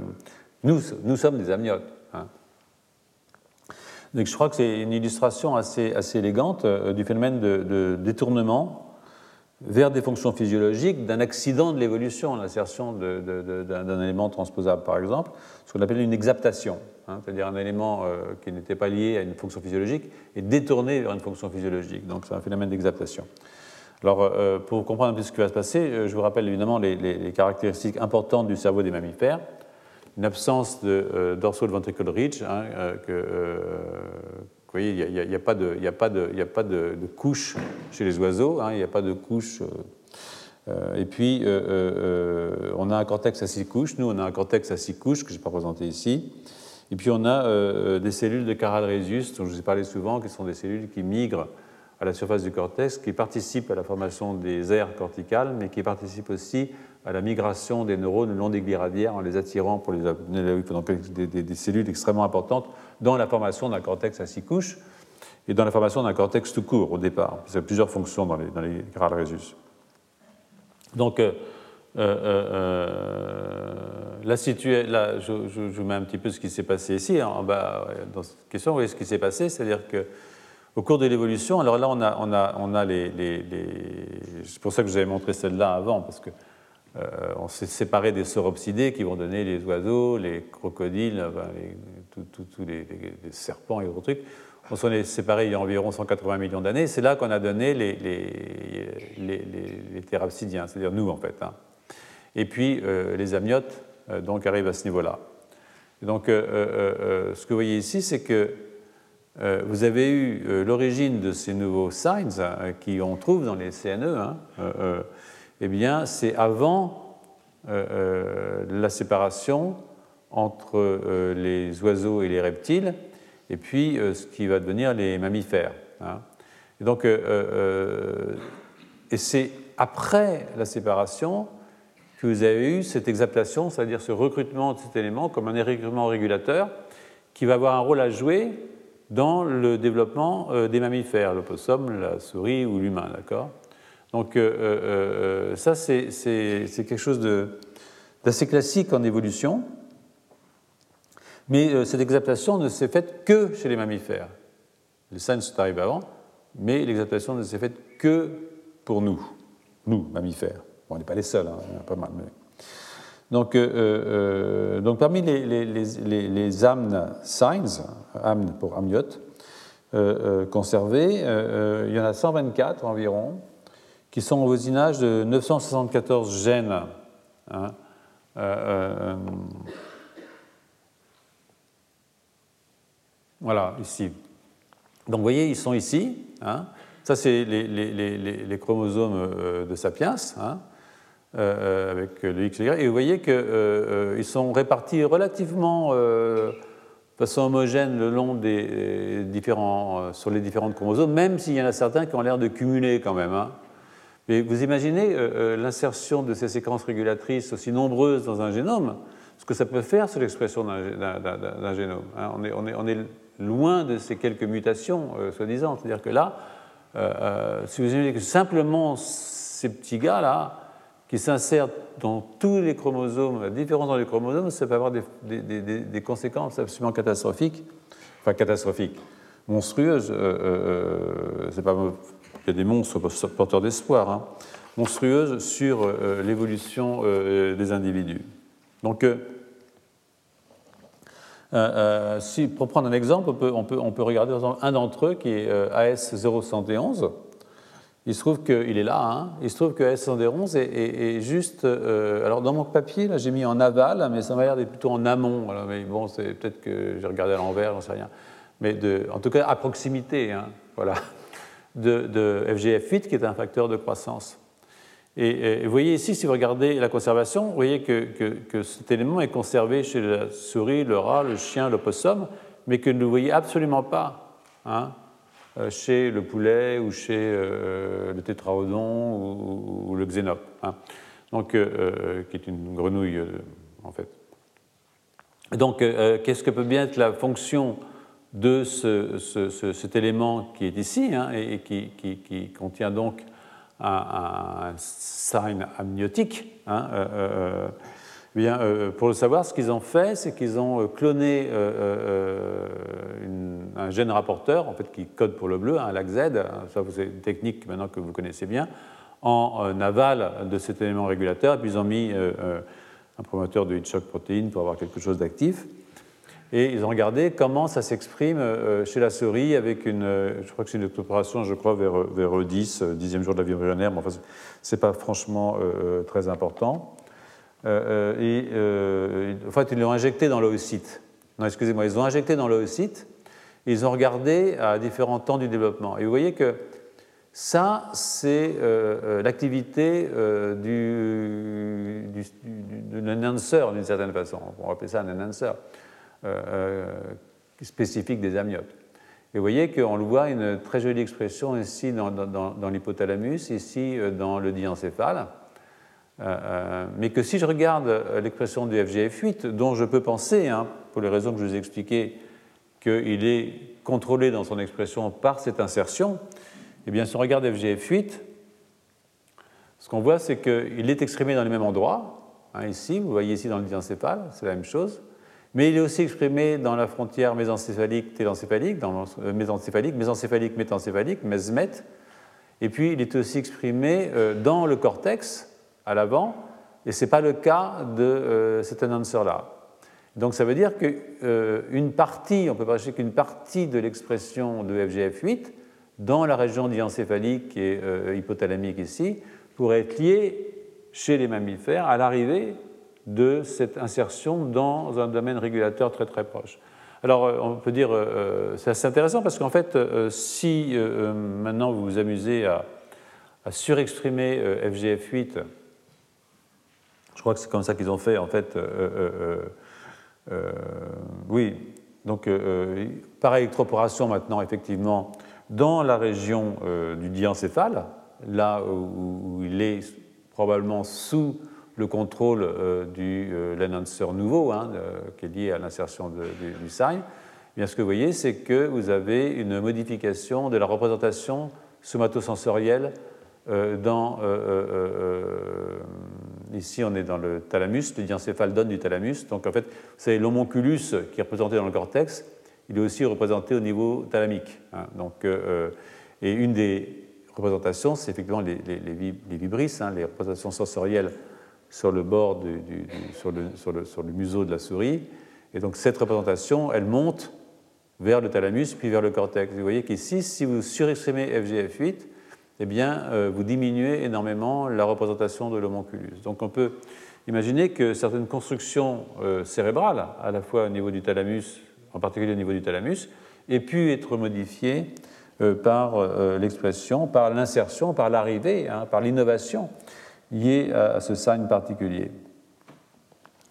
nous, nous sommes des amniotes. Donc, je crois que c'est une illustration assez, élégante du phénomène de, détournement vers des fonctions physiologiques d'un accident de l'évolution, l'insertion d'un élément transposable, par exemple, ce qu'on appelle une exaptation, hein, c'est-à-dire un élément qui n'était pas lié à une fonction physiologique et détourné vers une fonction physiologique. Donc, c'est un phénomène d'exaptation. Alors, euh, pour comprendre un peu ce qui va se passer, euh, je vous rappelle évidemment les, caractéristiques importantes du cerveau des mammifères. Une absence de euh, dorsal ventricle ridge, hein, que, vous voyez, il n'y a, pas de, couche chez les oiseaux, hein, il n'y a pas de couche. et puis, on a un cortex à six couches. Nous, on a un cortex à six couches que je n'ai pas présenté ici. Et puis, on a des cellules de Caradrésius, dont je vous ai parlé souvent, qui sont des cellules qui migrent à la surface du cortex, qui participe à la formation des aires corticales, mais qui participe aussi à la migration des neurones le long des gliradières en les attirant pour les des, des, des, cellules extrêmement importantes dans la formation d'un cortex à six couches et dans la formation d'un cortex tout court au départ. Il y a plusieurs fonctions dans les, dans les Rhesus. Donc, euh, euh, euh, là, je, je, mets un petit peu ce qui s'est passé ici. En bas, dans cette question, vous voyez ce qui s'est passé, c'est-à-dire que au cours de l'évolution, alors là, on a, on a, on a les, les, C'est pour ça que je vous avais montré celle-là avant, parce que on s'est séparé des sauropsidés qui vont donner les oiseaux, les crocodiles, tous les, serpents et autres trucs. On s'en est séparés il y a environ 180 millions d'années. C'est là qu'on a donné les, les, les c'est-à-dire nous en fait. Hein. Et puis euh, les amniotes euh, donc arrivent à ce niveau-là. Donc ce que vous voyez ici, c'est que vous avez eu l'origine de ces nouveaux signs qui on trouve dans les CNE. Hein, eh bien, c'est avant la séparation entre les oiseaux et les reptiles, et puis ce qui va devenir les mammifères. Hein. Et donc, c'est après la séparation que vous avez eu cette exaptation, c'est-à-dire ce recrutement de cet élément comme un recrutement régulateur qui va avoir un rôle à jouer dans le développement euh, des mammifères, l'opossum, la souris ou l'humain, d'accord? Donc euh, euh, ça, c'est quelque chose d'assez classique en évolution, mais cette exaptation ne s'est faite que chez les mammifères. Les signes sont arrivés avant, mais l'exaptation ne s'est faite que pour nous, nous, mammifères. Bon, on n'est pas les seuls, hein, pas mal. Donc, euh, euh, donc, parmi les, les, les, les signs, amnes pour amniotes, euh, conservés, il y en a 124 environ, qui sont au voisinage de 974 gènes. Hein, voilà, ici. Donc vous voyez, ils sont ici. Hein, ça, c'est les, chromosomes euh, de Sapiens, hein, euh, avec le X et Y. Et vous voyez qu'ils euh, sont répartis relativement de façon homogène le long des différents, sur les différents chromosomes, même s'il y en a certains qui ont l'air de cumuler quand même. Mais vous imaginez l'insertion de ces séquences régulatrices aussi nombreuses dans un génome, ce que ça peut faire sur l'expression d'un génome. On, est, loin de ces quelques mutations, soi-disant. C'est-à-dire que là, euh, euh, si vous imaginez que simplement ces petits gars-là, qui s'insèrent dans tous les chromosomes, différents dans les chromosomes, ça peut avoir des, conséquences absolument catastrophiques, enfin catastrophiques, monstrueuses. Euh, il y a des monstres porteurs d'espoir, hein, monstrueuses sur l'évolution des individus. Donc, euh, euh, pour prendre un exemple, on peut, regarder un d'entre eux qui est euh, AS0111. Il se trouve qu'il est là. Hein. Il se trouve que AS111 est, juste. alors, dans mon papier, là, j'ai mis en aval, mais ça m'a l'air d'être plutôt en amont. mais bon, c'est peut-être que j'ai regardé à l'envers, j'en sais rien. Mais en tout cas, à proximité, hein, voilà, de, de FGF8, qui est un facteur de croissance. Et, vous voyez ici, si vous regardez la conservation, vous voyez que, cet élément est conservé chez la souris, le rat, le chien, l'opossum, mais que vous ne voyez absolument pas hein, euh, chez le poulet ou chez euh, le tétraodon ou, le xénope, hein. donc, euh, qui est une grenouille en fait. Donc, qu'est-ce que peut bien être la fonction de ce, cet élément qui est ici hein, et, qui, contient donc un, sign amniotique. Hein, euh, euh, eh bien, euh, pour le savoir, ce qu'ils ont fait, c'est qu'ils ont cloné un gène rapporteur, en fait, qui code pour le bleu, un LAC-Z, ça c'est une technique maintenant que vous connaissez bien, en aval de cet élément régulateur, et puis ils ont mis un promoteur de heat shock protéine pour avoir quelque chose d'actif et ils ont regardé comment ça s'exprime euh, chez la souris avec une, euh, je crois que c'est une opération, je crois, vers, vers 10, 10e jour de la vie embryonnaire, mais enfin, ce n'est pas franchement euh, très important. et en fait, ils l'ont injecté dans l'oocyte. Non, excusez-moi, ils l'ont injecté dans l'oocyte ils ont regardé à différents temps du développement. Et vous voyez que ça, c'est l'activité du, du, du, d'un enhancer d'une certaine façon. On va appeler ça un enhancer. Euh, euh, spécifique des amniotes. Et vous voyez qu'on le voit une très jolie expression ici dans, l'hypothalamus, ici euh, dans le diencéphale. mais que si je regarde l'expression du FGF8, dont je peux penser, hein, pour les raisons que je vous ai expliquées, qu'il est contrôlé dans son expression par cette insertion, eh bien, si on regarde FGF8, ce qu'on voit, c'est qu'il est exprimé dans les mêmes endroits. Hein, ici, vous voyez ici dans le diencéphale, c'est la même chose mais il est aussi exprimé dans la frontière mésencéphalique, télencéphalique, dans euh, mésencéphalique, mésencéphalique, métencéphalique, mesmet, et puis il est aussi exprimé euh, dans le cortex, à l'avant, et ce n'est pas le cas de euh, cet annonceur-là. Donc ça veut dire qu'une partie, on peut parler qu'une partie de l'expression de FGF8 dans la région diencéphalique et hypothalamique ici pourrait être liée chez les mammifères à l'arrivée de cette insertion dans un domaine régulateur très très proche. Alors, on peut dire, c'est assez intéressant parce qu'en fait, si maintenant vous vous amusez à, surexprimer FGF8, je crois que c'est comme ça qu'ils ont fait, en fait, oui, donc par électroporation maintenant, effectivement, dans la région du diencéphale, là où, il est probablement sous le contrôle euh, du euh, nouveau, hein, qui est lié à l'insertion du, du eh bien, ce que vous voyez, c'est que vous avez une modification de la représentation somatosensorielle euh, dans, ici on est dans le thalamus, le diencéphale donne du thalamus. Donc en fait, vous savez, l'homonculus qui est représenté dans le cortex, il est aussi représenté au niveau thalamique. Hein. donc, et une des représentations, c'est effectivement les, les, les vibrisses, hein, les représentations sensorielles sur le bord du, sur, le, museau de la souris. Et donc cette représentation, elle monte vers le thalamus puis vers le cortex. Vous voyez qu'ici, si vous surexprimez FGF8, eh bien, euh, vous diminuez énormément la représentation de l'homonculus. Donc on peut imaginer que certaines constructions euh, cérébrales, à la fois au niveau du thalamus, en particulier au niveau du thalamus, aient pu être modifiées euh, par l'expression, par l'insertion, par l'arrivée, hein, par l'innovation lié à ce signe particulier.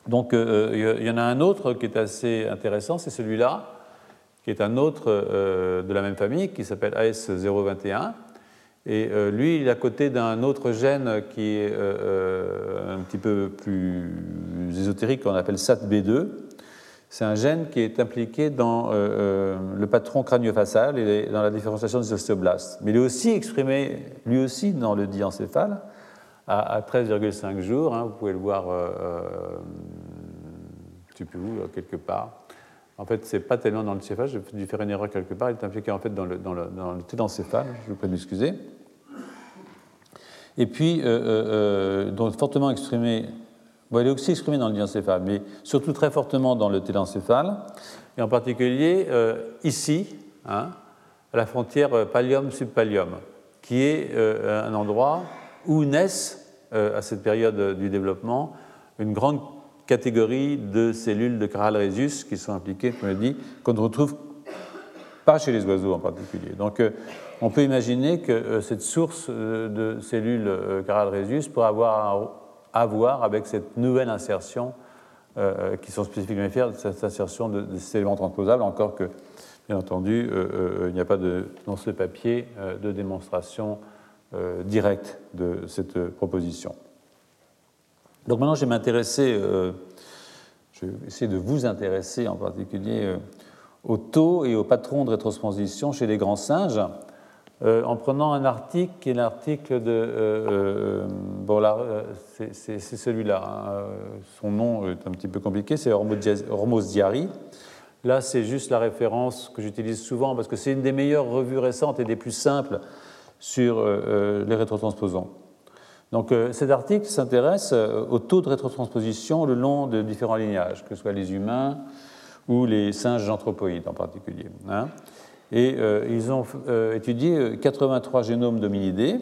Donc euh, euh, il y en a un autre qui est assez intéressant, c'est celui-là, qui est un autre euh, de la même famille, qui s'appelle AS021. Et lui, il est à côté d'un autre gène qui est un petit peu plus ésotérique, qu'on appelle SATB2. C'est un gène qui est impliqué dans le patron crânio-facial et dans la différenciation des ostéoblastes. Mais il est aussi exprimé, lui aussi, dans le diencéphale à, 13,5 jours. Hein, vous pouvez le voir, euh, euh, où, quelque part. En fait, ce n'est pas tellement dans le céphale, j'ai dû faire une erreur quelque part. Il est impliqué en fait dans le, dans je vous prie de m'excuser. Et puis, euh, donc fortement exprimé, bon, il est aussi exprimé dans le diencéphale, mais surtout très fortement dans le télencéphale, et en particulier ici, hein, à la frontière pallium-subpallium, qui est un endroit où naissent, euh, à cette période du développement, une grande catégorie de cellules de Caral-Rhesus qui sont impliquées, comme je l'ai dit, qu'on ne retrouve pas chez les oiseaux en particulier. Donc, euh, on peut imaginer que euh, cette source de cellules Caral-Rhesus pourrait avoir à voir avec cette nouvelle insertion qui sont spécifiquement faire cette insertion de, ces éléments transposables, encore que, bien entendu, il n'y a pas de, dans ce papier de démonstration euh, direct de cette proposition. Donc maintenant, je vais m'intéresser, euh, je vais essayer de vous intéresser en particulier euh, au taux et au patron de rétrotransposition chez les grands singes, en prenant un article qui est l'article de. bon, là, c'est celui-là. Hein, son nom est un petit peu compliqué, c'est Hormos Diari. Là, c'est juste la référence que j'utilise souvent parce que c'est une des meilleures revues récentes et des plus simples sur euh, euh, les rétrotransposants. Donc euh, cet article s'intéresse au taux de rétrotransposition le long de différents lignages, que ce soit les humains ou les singes anthropoïdes en particulier. Hein. Et ils ont étudié 83 génomes d'hominidés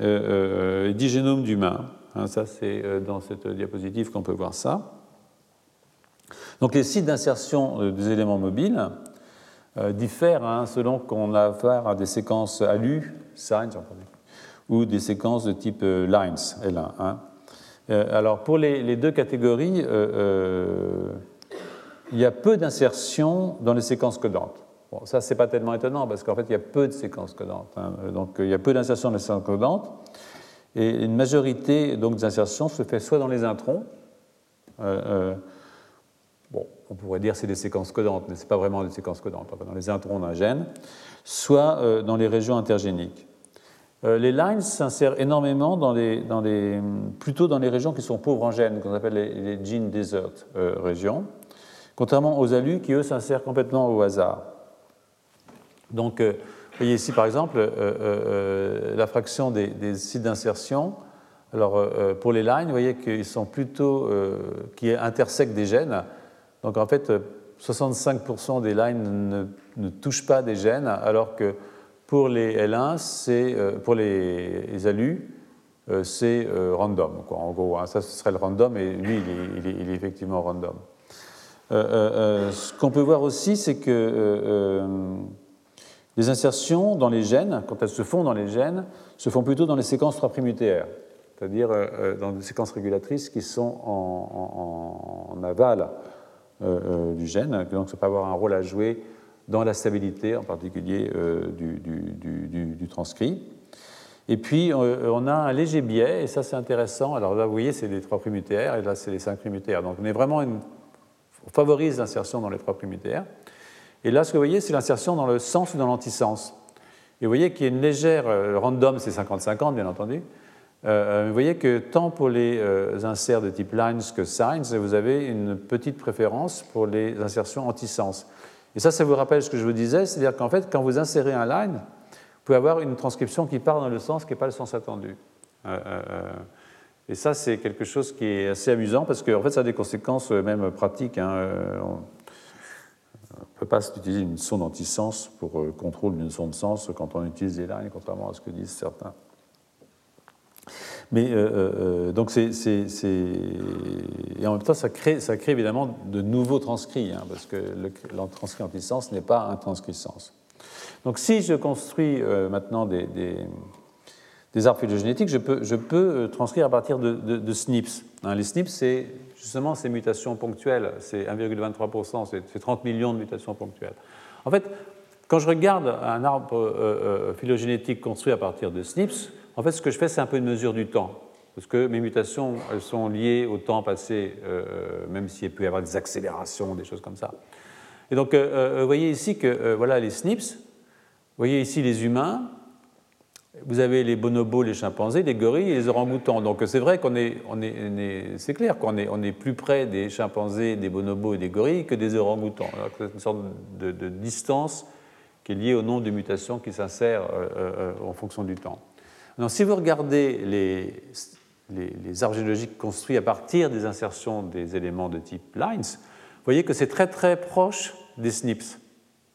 et 10 génomes d'humains. Hein. ça, c'est dans cette diapositive qu'on peut voir ça. Donc les sites d'insertion des éléments mobiles diffèrent hein, selon qu'on a affaire à des séquences ALU signs, ou des séquences de type euh, lines, L1. Hein. Euh, alors pour les, deux catégories, euh, il y a peu d'insertions dans les séquences codantes. Bon, ça, c'est pas tellement étonnant parce qu'en fait, il y a peu de séquences codantes. Hein. Donc, il y a peu d'insertions dans les séquences codantes. Et une majorité donc, des insertions se fait soit dans les introns. bon, on pourrait dire c'est des séquences codantes, mais ce n'est pas vraiment des séquences codantes. Dans les introns d'un gène, soit dans les régions intergéniques. Euh, les lines s'insèrent énormément dans les, plutôt dans les régions qui sont pauvres en gènes, qu'on appelle les, gene desert euh, régions, contrairement aux alus qui, eux, s'insèrent complètement au hasard. Donc, euh, vous voyez ici, par exemple, la fraction des, sites d'insertion. Alors, pour les lines, vous voyez qu'ils sont plutôt, qui intersectent des gènes. Donc, en fait, 65% des lines ne, ne touchent pas des gènes, alors que pour les L1, c'est euh, pour les, alus, euh, c'est euh, random. En gros, hein. ça serait le random et lui, il est, effectivement random. ce qu'on peut voir aussi, c'est que les insertions dans les gènes, quand elles se font dans les gènes, se font plutôt dans les séquences 3' c'est-à-dire dans des séquences régulatrices qui sont en, aval du gène, donc ça peut avoir un rôle à jouer dans la stabilité en particulier du, du, transcrit. Et puis, euh, on a un léger biais, et ça c'est intéressant. Alors là, vous voyez, c'est les trois primutéaires, et là, c'est les cinq primutéaires. Donc, on est vraiment on favorise l'insertion dans les trois primutéaires. Et là, ce que vous voyez, c'est l'insertion dans le sens ou dans l'antisens. Et vous voyez qu'il y a une légère, euh, random, c'est 50-50, bien entendu. Euh, vous voyez que tant pour les inserts de type lines que signs, vous avez une petite préférence pour les insertions antisens. Et ça, ça vous rappelle ce que je vous disais, c'est-à-dire qu'en fait, quand vous insérez un line, pouvez avoir une transcription qui part dans le sens qui n'est pas le sens attendu. Euh, euh, euh. et ça, c'est quelque chose qui est assez amusant parce qu'en en fait, ça a des conséquences même pratiques. Hein, on ne peut pas utiliser une sonde anti-sens pour le contrôle d'une sonde sens quand on utilise les lignes, contrairement à ce que disent certains. Mais donc c'est, et en même temps ça crée, ça crée évidemment de nouveaux transcrits hein, parce que le, le transcrit anti-sens n'est pas un transcrit sens. Donc si je construis euh, maintenant des, arbres phylogénétiques, je peux, je peux, euh, transcrire à partir de, SNPs. Hein, les SNPs, c'est justement ces mutations ponctuelles, c'est 1,23%, c'est 30 millions de mutations ponctuelles. En fait, quand je regarde un arbre euh, phylogénétique construit à partir de SNPs, en fait, ce que je fais, c'est un peu une mesure du temps. Parce que mes mutations, elles sont liées au temps passé, même s'il peut y avoir des accélérations, des choses comme ça. Et donc, vous voyez ici que voilà, les SNPs, vous voyez ici les humains, vous avez les bonobos, les chimpanzés, les gorilles et les orang-outans. Donc c'est vrai qu'on est, c'est clair qu'on est, plus près des chimpanzés, des bonobos et des gorilles que des orang-outans. C'est une sorte de, distance qui est liée au nombre de mutations qui s'insèrent euh, euh, en fonction du temps. Alors, si vous regardez les, les, les construits à partir des insertions des éléments de type lines, vous voyez que c'est très très proche des SNPs.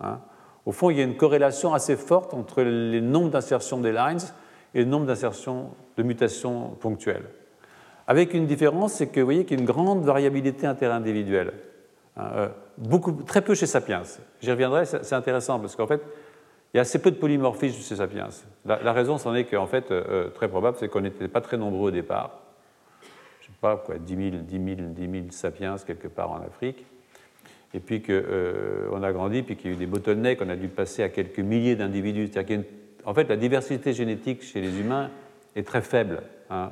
Hein. Au fond, il y a une corrélation assez forte entre les nombres d'insertions des lines et le nombre d'insertions de mutations ponctuelles. Avec une différence, c'est que vous voyez qu'il y a une grande variabilité interindividuelle. Hein, euh, très peu chez Sapiens. J'y reviendrai, c'est intéressant parce qu'en fait, il y a assez peu de polymorphisme chez Sapiens. La, raison, c'en est qu'en fait, euh, euh, très probable, c'est qu'on n'était pas très nombreux au départ. Je ne sais pas, quoi, 10 000, 10 000, 10 000 sapiens quelque part en Afrique et puis qu'on euh, a grandi, puis qu'il y a eu des bottlenecks, on a dû passer à quelques milliers d'individus. En fait, la diversité génétique chez les humains est très faible. Hein,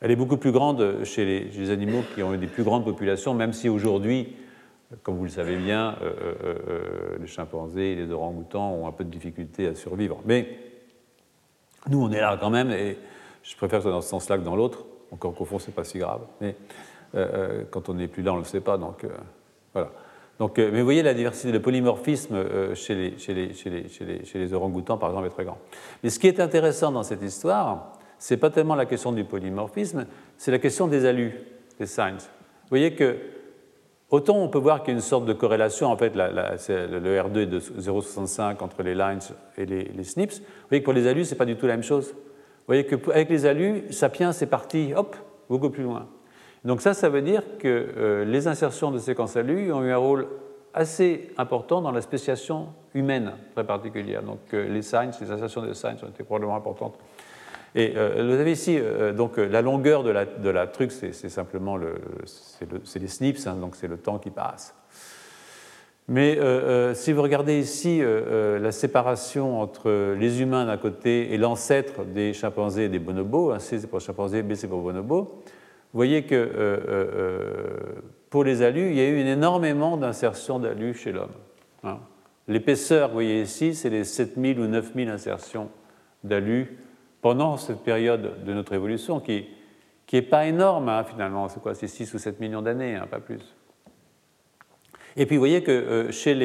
elle est beaucoup plus grande chez les, animaux qui ont des plus grandes populations, même si aujourd'hui, comme vous le savez bien, les chimpanzés et les orang-outans ont un peu de difficulté à survivre. Mais nous, on est là quand même, et je préfère que ce soit dans ce sens-là que dans l'autre, encore qu'au fond, ce n'est pas si grave. Mais euh, euh, quand on n'est plus là, on ne le sait pas. Donc, euh, voilà. Donc, mais vous voyez, la diversité, le polymorphisme chez les, chez les, chez les, chez les, les orang-outans, par exemple, est très grand. Mais ce qui est intéressant dans cette histoire, ce n'est pas tellement la question du polymorphisme, c'est la question des alus, des signs. Vous voyez que autant on peut voir qu'il y a une sorte de corrélation, en fait, le R2 est de 0,65 entre les lines et les, SNPs. Vous voyez que pour les alus, ce n'est pas du tout la même chose. Vous voyez qu'avec les alus, Sapiens est parti, hop, beaucoup plus loin. Donc ça, ça veut dire que euh, les insertions de séquences ALU ont eu un rôle assez important dans la spéciation humaine très particulière. Donc euh, les signs, les insertions de signs ont été probablement importantes. Et euh, vous avez ici donc la longueur de la, truc, c'est simplement le, les snips, hein, donc c'est le temps qui passe. Mais si vous regardez ici la séparation entre les humains d'un côté et l'ancêtre des chimpanzés et des bonobos, hein, C c'est pour chimpanzés, B c'est pour bonobos, vous voyez que euh, euh, euh, pour les alus, il y a eu énormément d'insertions d'alus chez l'homme. Hein. L'épaisseur, vous voyez ici, c'est les 7000 ou 9000 insertions d'alus pendant cette période de notre évolution qui n'est pas énorme hein, finalement. C'est quoi C'est 6 ou 7 millions d'années, hein, pas plus. Et puis vous voyez que chez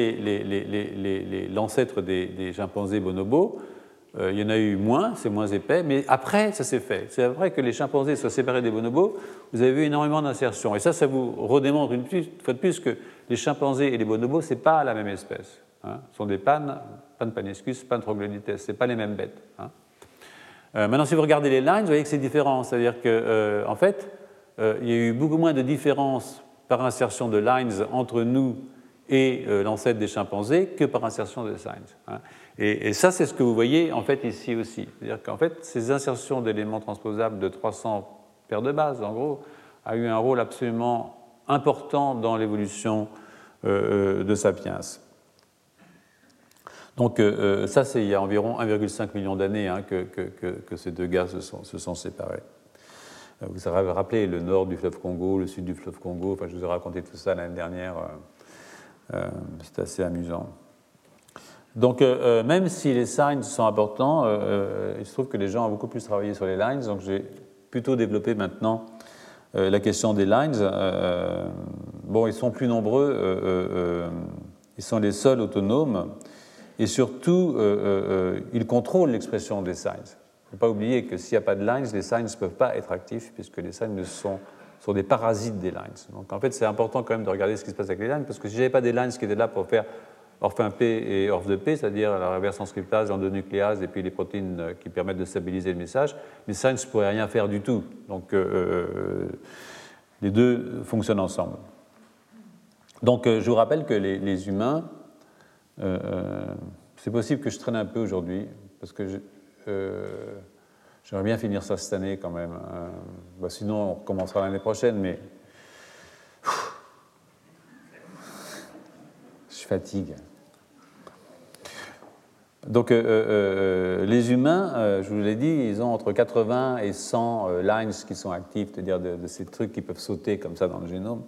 l'ancêtre les, des, chimpanzés bonobos, euh, il y en a eu moins, c'est moins épais, mais après, ça s'est fait. C'est après que les chimpanzés soient séparés des bonobos, vous avez vu énormément d'insertions. Et ça, ça vous redémontre une fois de plus que les chimpanzés et les bonobos, ce n'est pas la même espèce. Hein. Ce sont des pannes, pannes paniscus, pannes troglodytes, ce pas les mêmes bêtes. Euh, maintenant, si vous regardez les lines, vous voyez que c'est différent. C'est-à-dire qu'en euh, en fait, il y a eu beaucoup moins de différences par insertion de lines entre nous et l'ancêtre des chimpanzés que par insertion de signs. Hein. Et, ça, c'est ce que vous voyez en fait ici aussi. C'est-à-dire qu'en fait, ces insertions d'éléments transposables de 300 paires de bases, en gros, a eu un rôle absolument important dans l'évolution de Sapiens. Donc euh, euh, ça, c'est il y a environ 1,5 million d'années hein, que, ces deux gars se sont, séparés. Euh, vous avez rappelé le nord du fleuve Congo, le sud du fleuve Congo, enfin, je vous ai raconté tout ça l'année dernière, c'est assez amusant. Donc même si les signs sont importants, il se trouve que les gens ont beaucoup plus travaillé sur les lines, donc j'ai plutôt développé maintenant la question des lines. bon, ils sont plus nombreux, ils sont les seuls autonomes et surtout, euh, euh, euh, il contrôle l'expression des signs. Il ne faut pas oublier que s'il n'y a pas de lines, les signs ne peuvent pas être actifs, puisque les signs sont, des parasites des lines. Donc en fait, c'est important quand même de regarder ce qui se passe avec les lines, parce que si j'avais pas des lines qui étaient là pour faire orphin P et orph de P, c'est-à-dire la reverse transcriptase, l'endonucléase et puis les protéines qui permettent de stabiliser le message, les signs ne pourraient rien faire du tout. Donc les deux fonctionnent ensemble. Donc je vous rappelle que les, humains euh, euh, c'est possible que je traîne un peu aujourd'hui, parce que euh, j'aimerais bien finir ça cette année quand même. Bah, sinon, on recommencera l'année prochaine, mais. je fatigue. Donc, les humains, je vous l'ai dit, ils ont entre 80 et 100 lines qui sont actifs, c'est-à-dire de, ces trucs qui peuvent sauter comme ça dans le génome.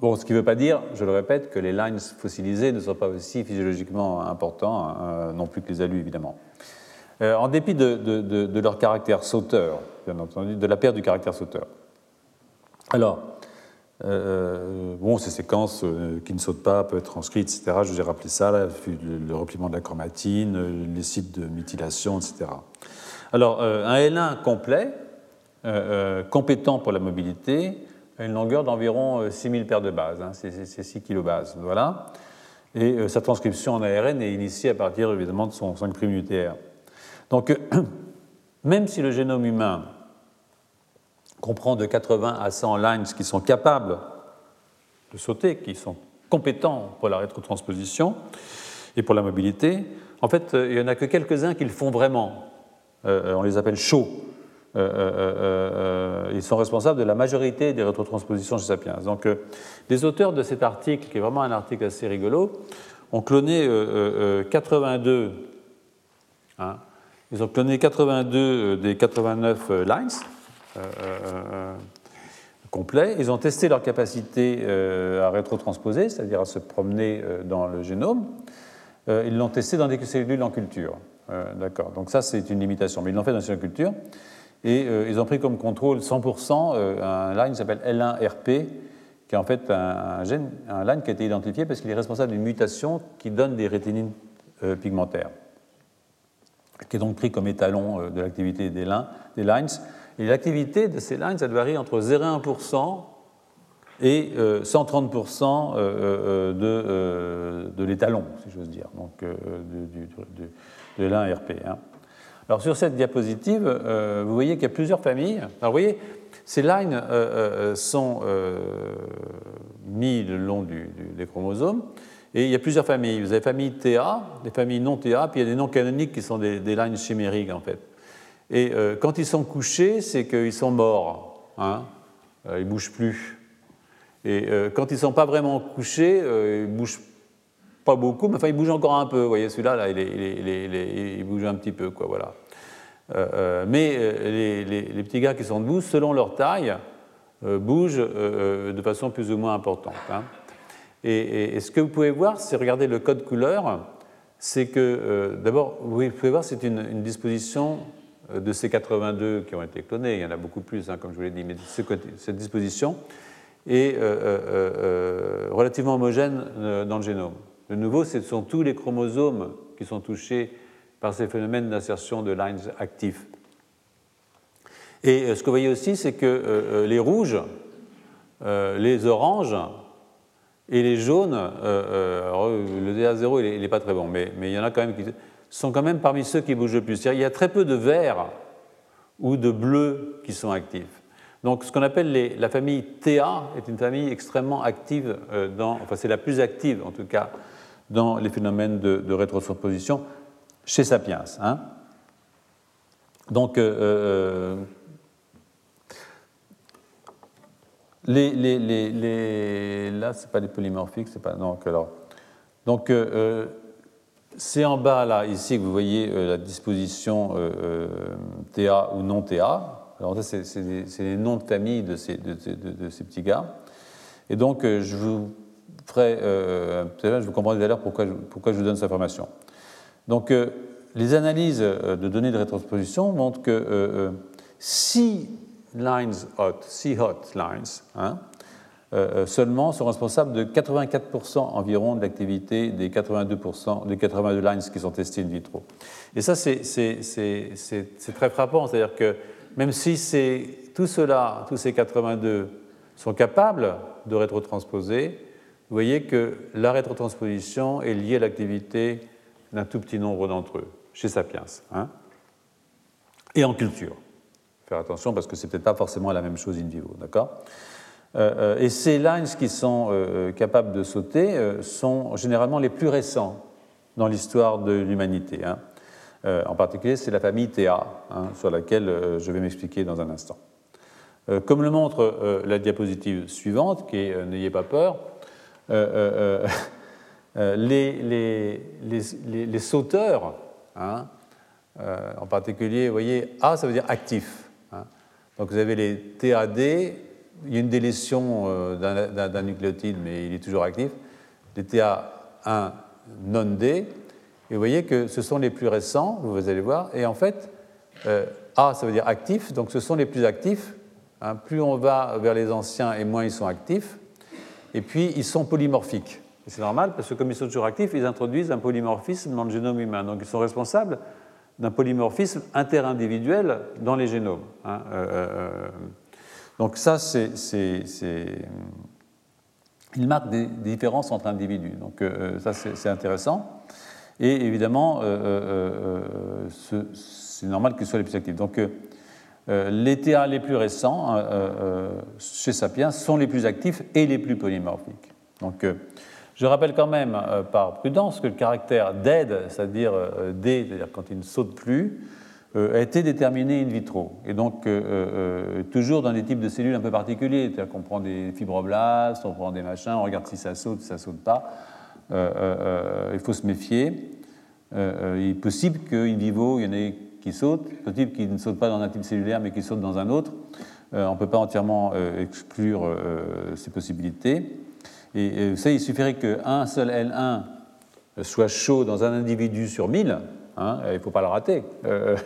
Bon, ce qui ne veut pas dire, je le répète, que les lines fossilisées ne sont pas aussi physiologiquement importants, hein, non plus que les alus, évidemment. Euh, en dépit de, leur caractère sauteur, bien entendu, de la perte du caractère sauteur. Alors, euh, bon, ces séquences euh, qui ne sautent pas peuvent être transcrites, etc. Je vous ai rappelé ça, le, le, repliement de la chromatine, les sites de mutilation, etc. Alors, un L1 complet, compétent pour la mobilité, une longueur d'environ 6000 euh, paires de bases, hein, c'est 6 kilobases. Voilà. Et euh, sa transcription en ARN est initiée à partir évidemment de son 5' UTR. Donc, [CLEARS THROAT] même si le génome humain comprend de 80 à 100 lines qui sont capables de sauter, qui sont compétents pour la rétrotransposition et pour la mobilité, en fait, euh, il n'y en a que quelques-uns qui le font vraiment. on les appelle chauds. Euh, euh, euh, ils sont responsables de la majorité des rétrotranspositions chez Sapiens. Donc, les auteurs de cet article, qui est vraiment un article assez rigolo, ont cloné 82. Hein, ils ont cloné 82 des 89 lines complets. Ils ont testé leur capacité à rétrotransposer, c'est-à-dire à se promener dans le génome. Ils l'ont testé dans des cellules en culture. D'accord. Donc ça, c'est une limitation. Mais ils l'ont fait dans une culture. Et euh, ils ont pris comme contrôle 100% euh, un line qui s'appelle L1RP, qui est en fait un, gène, un line qui a été identifié parce qu'il est responsable d'une mutation qui donne des rétinines euh, pigmentaires, qui est donc pris comme étalon de l'activité des, des, lines. Et l'activité de ces lines, elle varie entre 0,1% et 130% de, de l'étalon, si j'ose dire, donc de, de L1RP. Hein. Alors sur cette diapositive, euh, vous voyez qu'il y a plusieurs familles. Alors vous voyez, ces lines euh, euh, sont mis le long des chromosomes. Et il y a plusieurs familles. Vous avez famille TA, des familles non TA, puis il y a des non canoniques qui sont des, lines chimériques en fait. Et quand ils sont couchés, c'est qu'ils sont morts. Hein ils ne bougent plus. Et quand ils ne sont pas vraiment couchés, ils bougent pas beaucoup, mais enfin, il bouge encore un peu. Vous voyez, celui-là, là, il, bouge un petit peu, quoi, voilà. Euh, euh, mais euh, les, petits gars qui sont debout, selon leur taille, bougent de façon plus ou moins importante. Hein. Et, ce que vous pouvez voir, c'est regarder le code couleur, c'est que, d'abord, vous pouvez voir, c'est une, disposition de ces 82 qui ont été clonés, il y en a beaucoup plus, hein, comme je vous l'ai dit, mais cette disposition est relativement homogène dans le génome. De nouveau, ce sont tous les chromosomes qui sont touchés par ces phénomènes d'insertion de lines actifs. Et euh, ce que vous voyez aussi, c'est que euh, euh, les rouges, les oranges et les jaunes, le DA0 il n'est pas très bon, mais, il y en a quand même qui sont quand même parmi ceux qui bougent le plus. Il y a très peu de verts ou de bleus qui sont actifs. Donc ce qu'on appelle la famille TA est une famille extrêmement active, dans, enfin c'est la plus active en tout cas dans les phénomènes de, de rétrotransposition chez Sapiens. Hein. Donc les, les, les, là, ce n'est pas des polymorphiques, c'est pas. Donc, alors. Donc, euh, euh, c'est en bas, là, ici, que vous voyez euh, la disposition TA ou non TA. Alors, ça, c'est les noms de famille de ces, de, de, ces petits gars. Et donc, je vous ferai. je vous comprendrai d'ailleurs pourquoi, pourquoi je vous donne cette information. Donc, les analyses de données de rétransposition montrent que si lines hot, C hot lines, hein, euh, euh, seulement sont responsables de 84% environ de l'activité des 82%, des 82 lines qui sont testées in vitro. Et ça, c'est très frappant, c'est-à-dire que même si tous ces 82 sont capables de rétrotransposer, vous voyez que la rétrotransposition est liée à l'activité d'un tout petit nombre d'entre eux, chez Sapiens, hein, et en culture faire attention parce que c'est peut-être pas forcément la même chose in vivo, d'accord? Euh, euh, Et ces lines qui sont euh, capables de sauter sont généralement les plus récents dans l'histoire de l'humanité. Hein. en particulier, c'est la famille TA, hein, sur laquelle je vais m'expliquer dans un instant. comme le montre la diapositive suivante, qui est N'ayez pas peur, [LAUGHS] les, les, les, les, sauteurs, hein, en particulier, vous voyez, A, ça veut dire actif. Donc vous avez les TAD, il y a une délétion euh, d'un nucléotide, mais il est toujours actif. Les TA1 non-D, et vous voyez que ce sont les plus récents, vous allez voir, et en fait, euh, A, ça veut dire actif, donc ce sont les plus actifs. Hein. plus on va vers les anciens et moins ils sont actifs. Et puis, ils sont polymorphiques. c'est normal, parce que comme ils sont toujours actifs, ils introduisent un polymorphisme dans le génome humain. Donc, ils sont responsables d'un polymorphisme interindividuel dans les génomes. Hein, euh, euh, euh. donc ça, c'est, il marque des, différences entre individus. Donc ça, c'est intéressant. Et évidemment, c'est normal qu'ils soient les plus actifs. Donc les TA les plus récents chez Sapiens sont les plus actifs et les plus polymorphiques. Donc je rappelle quand même, euh, par prudence, que le caractère dead, c'est-à-dire euh, D, c'est-à-dire quand il ne saute plus, euh, a été déterminé in vitro. Et donc, toujours dans des types de cellules un peu particuliers. C'est-à-dire qu'on prend des fibroblastes, on prend des machins, on regarde si ça saute, si ça saute pas. il faut se méfier. il est possible qu'in vivo, il y en ait qui sautent, possible qu'ils ne sautent pas dans un type cellulaire, mais qui sautent dans un autre. on ne peut pas entièrement exclure ces possibilités. Et, vous savez, il suffirait qu'un seul L1 soit chaud dans un individu sur 1000, hein, il ne faut pas le rater, euh,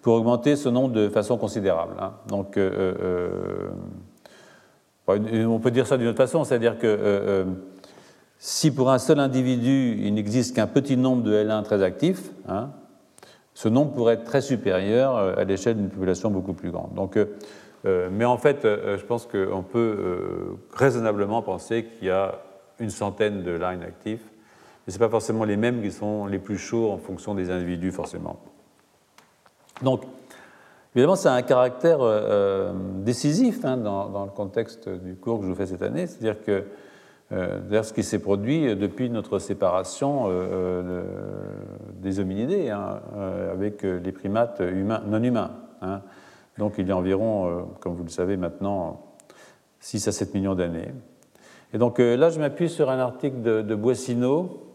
pour augmenter ce nombre de façon considérable. Hein. Donc, euh, euh, on peut dire ça d'une autre façon, c'est-à-dire que si pour un seul individu, il n'existe qu'un petit nombre de L1 très actifs, hein, ce nombre pourrait être très supérieur à l'échelle d'une population beaucoup plus grande. Donc, euh, mais en fait, euh, je pense qu'on peut euh, raisonnablement penser qu'il y a une centaine de lines actifs. Mais ce pas forcément les mêmes qui sont les plus chauds en fonction des individus, forcément. Donc, évidemment, ça a un caractère décisif hein, dans, le contexte du cours que je vous fais cette année. C'est-à-dire que d'ailleurs, ce qui s'est produit depuis notre séparation des hominidés, hein, avec les primates humains, non humains. Hein. Donc il y a environ, euh, comme vous le savez maintenant, 6 à 7 millions d'années. Et donc euh, là, je m'appuie sur un article de, de Boissineau,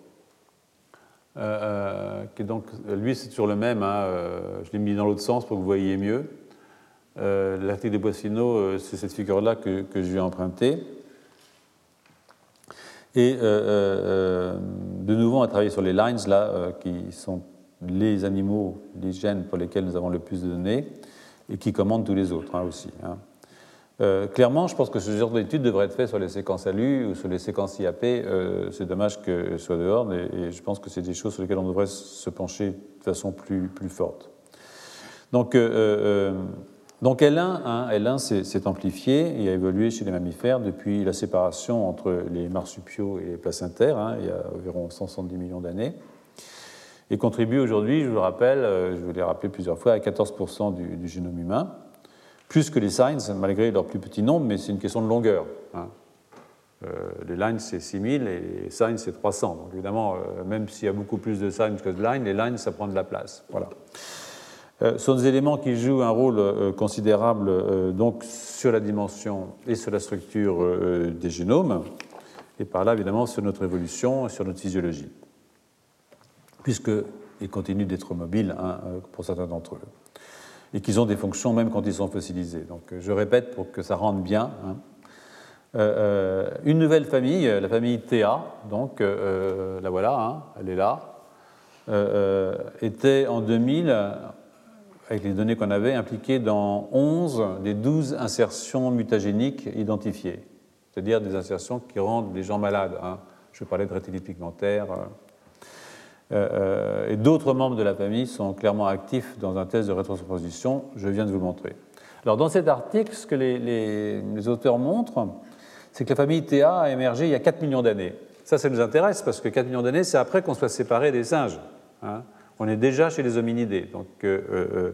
euh, qui donc, lui, c'est toujours le même, hein, je l'ai mis dans l'autre sens pour que vous voyez mieux. L'article de Boissineau, c'est cette figure-là que, que, je lui ai empruntée. Et de nouveau, on a travaillé sur les lines, là, qui sont les animaux, les gènes pour lesquels nous avons le plus de données et qui commande tous les autres hein, aussi. Hein. Euh, clairement, je pense que ce genre d'étude devrait être fait sur les séquences ALU ou sur les séquences IAP. Euh, c'est dommage que soit dehors, et, je pense que c'est des choses sur lesquelles on devrait se pencher de façon plus, plus forte. Donc, euh, donc L1, hein, L1 s'est amplifié et a évolué chez les mammifères depuis la séparation entre les marsupiaux et les placentaires, il y a environ 170 millions d'années et contribue aujourd'hui, je vous le rappelle, euh, je vous l'ai rappelé plusieurs fois, à 14% du, génome humain. plus que les signs, malgré leur plus petit nombre, mais c'est une question de longueur. Hein. Euh, les lines, c'est 6000 et les signs, c'est 300. Donc évidemment, euh, même s'il y a beaucoup plus de signs que de lines, les lines, ça prend de la place. Voilà. Euh, sont des éléments qui jouent un rôle considérable donc sur la dimension et sur la structure des génomes, et par là, évidemment, sur notre évolution et sur notre physiologie, puisqu'ils continuent d'être mobiles hein, pour certains d'entre eux, et qu'ils ont des fonctions même quand ils sont fossilisés. Donc je répète pour que ça rentre bien. Hein. Euh, euh, une nouvelle famille, la famille TA, donc euh, la voilà, hein, elle est là, était en 2000, avec les données qu'on avait, impliquée dans 11 des 12 insertions mutagéniques identifiées, c'est-à-dire des insertions qui rendent les gens malades. Hein. Je parlais de rétinite pigmentaire. et d'autres membres de la famille sont clairement actifs dans un test de rétrotransposition, je viens de vous le montrer. Alors dans cet article, ce que les, les auteurs montrent, c'est que la famille TA a émergé il y a 4 millions d'années. Ça, ça nous intéresse parce que 4 millions d'années, c'est après qu'on soit séparé des singes. Hein. On est déjà chez les hominidés. Donc, euh, euh,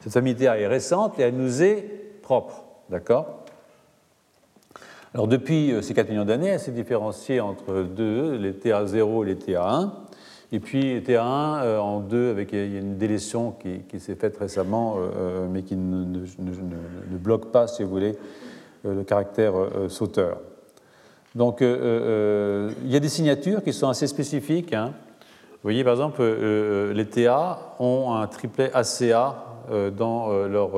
cette famille est récente et elle nous est propre. D'accord? Alors, depuis euh, ces 4 millions d'années, elle s'est différenciée entre deux, les TA0 et les TA1. Et puis TA1 en deux, avec une délétion qui, s'est faite récemment, mais qui ne, bloque pas, si vous voulez, euh, le caractère euh, sauteur. Donc, euh, il y a des signatures qui sont assez spécifiques. Hein. Vous voyez, par exemple, les TA ont un triplet ACA dans, leur,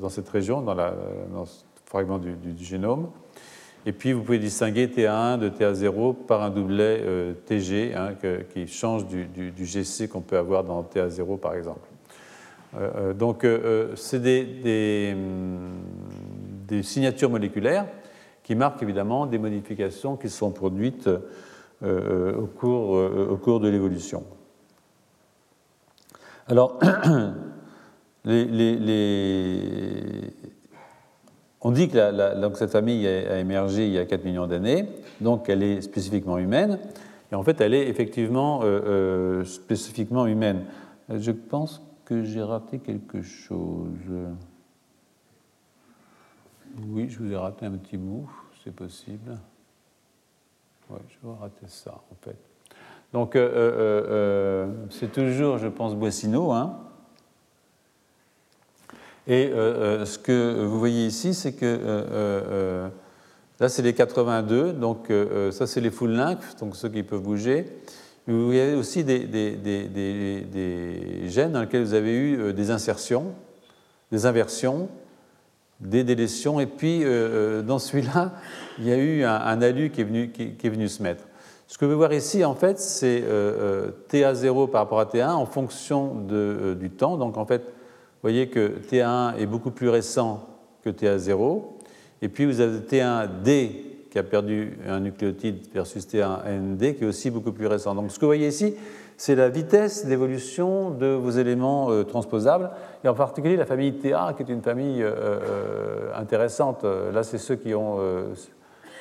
dans cette région, dans, la, ce fragment du, génome. Et puis, vous pouvez distinguer TA1 de TA0 par un doublet TG hein, qui change du, GC qu'on peut avoir dans TA0, par exemple. donc, c'est des, des, des signatures moléculaires qui marquent évidemment des modifications qui sont produites euh, au, cours, euh, au, cours, de l'évolution. Alors, [CLEARS THROAT] on dit que donc cette famille a, émergé il y a 4 millions d'années, donc elle est spécifiquement humaine, et en fait elle est effectivement euh, spécifiquement humaine. Je pense que j'ai raté quelque chose. Oui, je vous ai raté un petit bout, c'est possible. Je vais rater ça, en fait. Donc, euh, euh, euh, c'est toujours, je pense, Boissino. Hein. Et ce que vous voyez ici, c'est que là, c'est les 82, donc ça, c'est les full length, donc ceux qui peuvent bouger. Vous avez aussi des, gènes dans lesquels vous avez eu des insertions, des inversions, des délétions. Et puis, euh, euh, dans celui-là, il y a eu un, alu qui est, venu, qui, est, venu, se mettre. Ce que vous voyez ici, en fait, c'est euh, TA0 par rapport à T1 en fonction de, du temps. Donc, en fait, vous voyez que T1 est beaucoup plus récent que TA0. Et puis, vous avez T1D qui a perdu un nucléotide versus T1ND qui est aussi beaucoup plus récent. Donc, ce que vous voyez ici, c'est la vitesse d'évolution de vos éléments euh, transposables, et en particulier la famille TA, qui est une famille euh, euh, intéressante. Là, c'est ceux qui ont,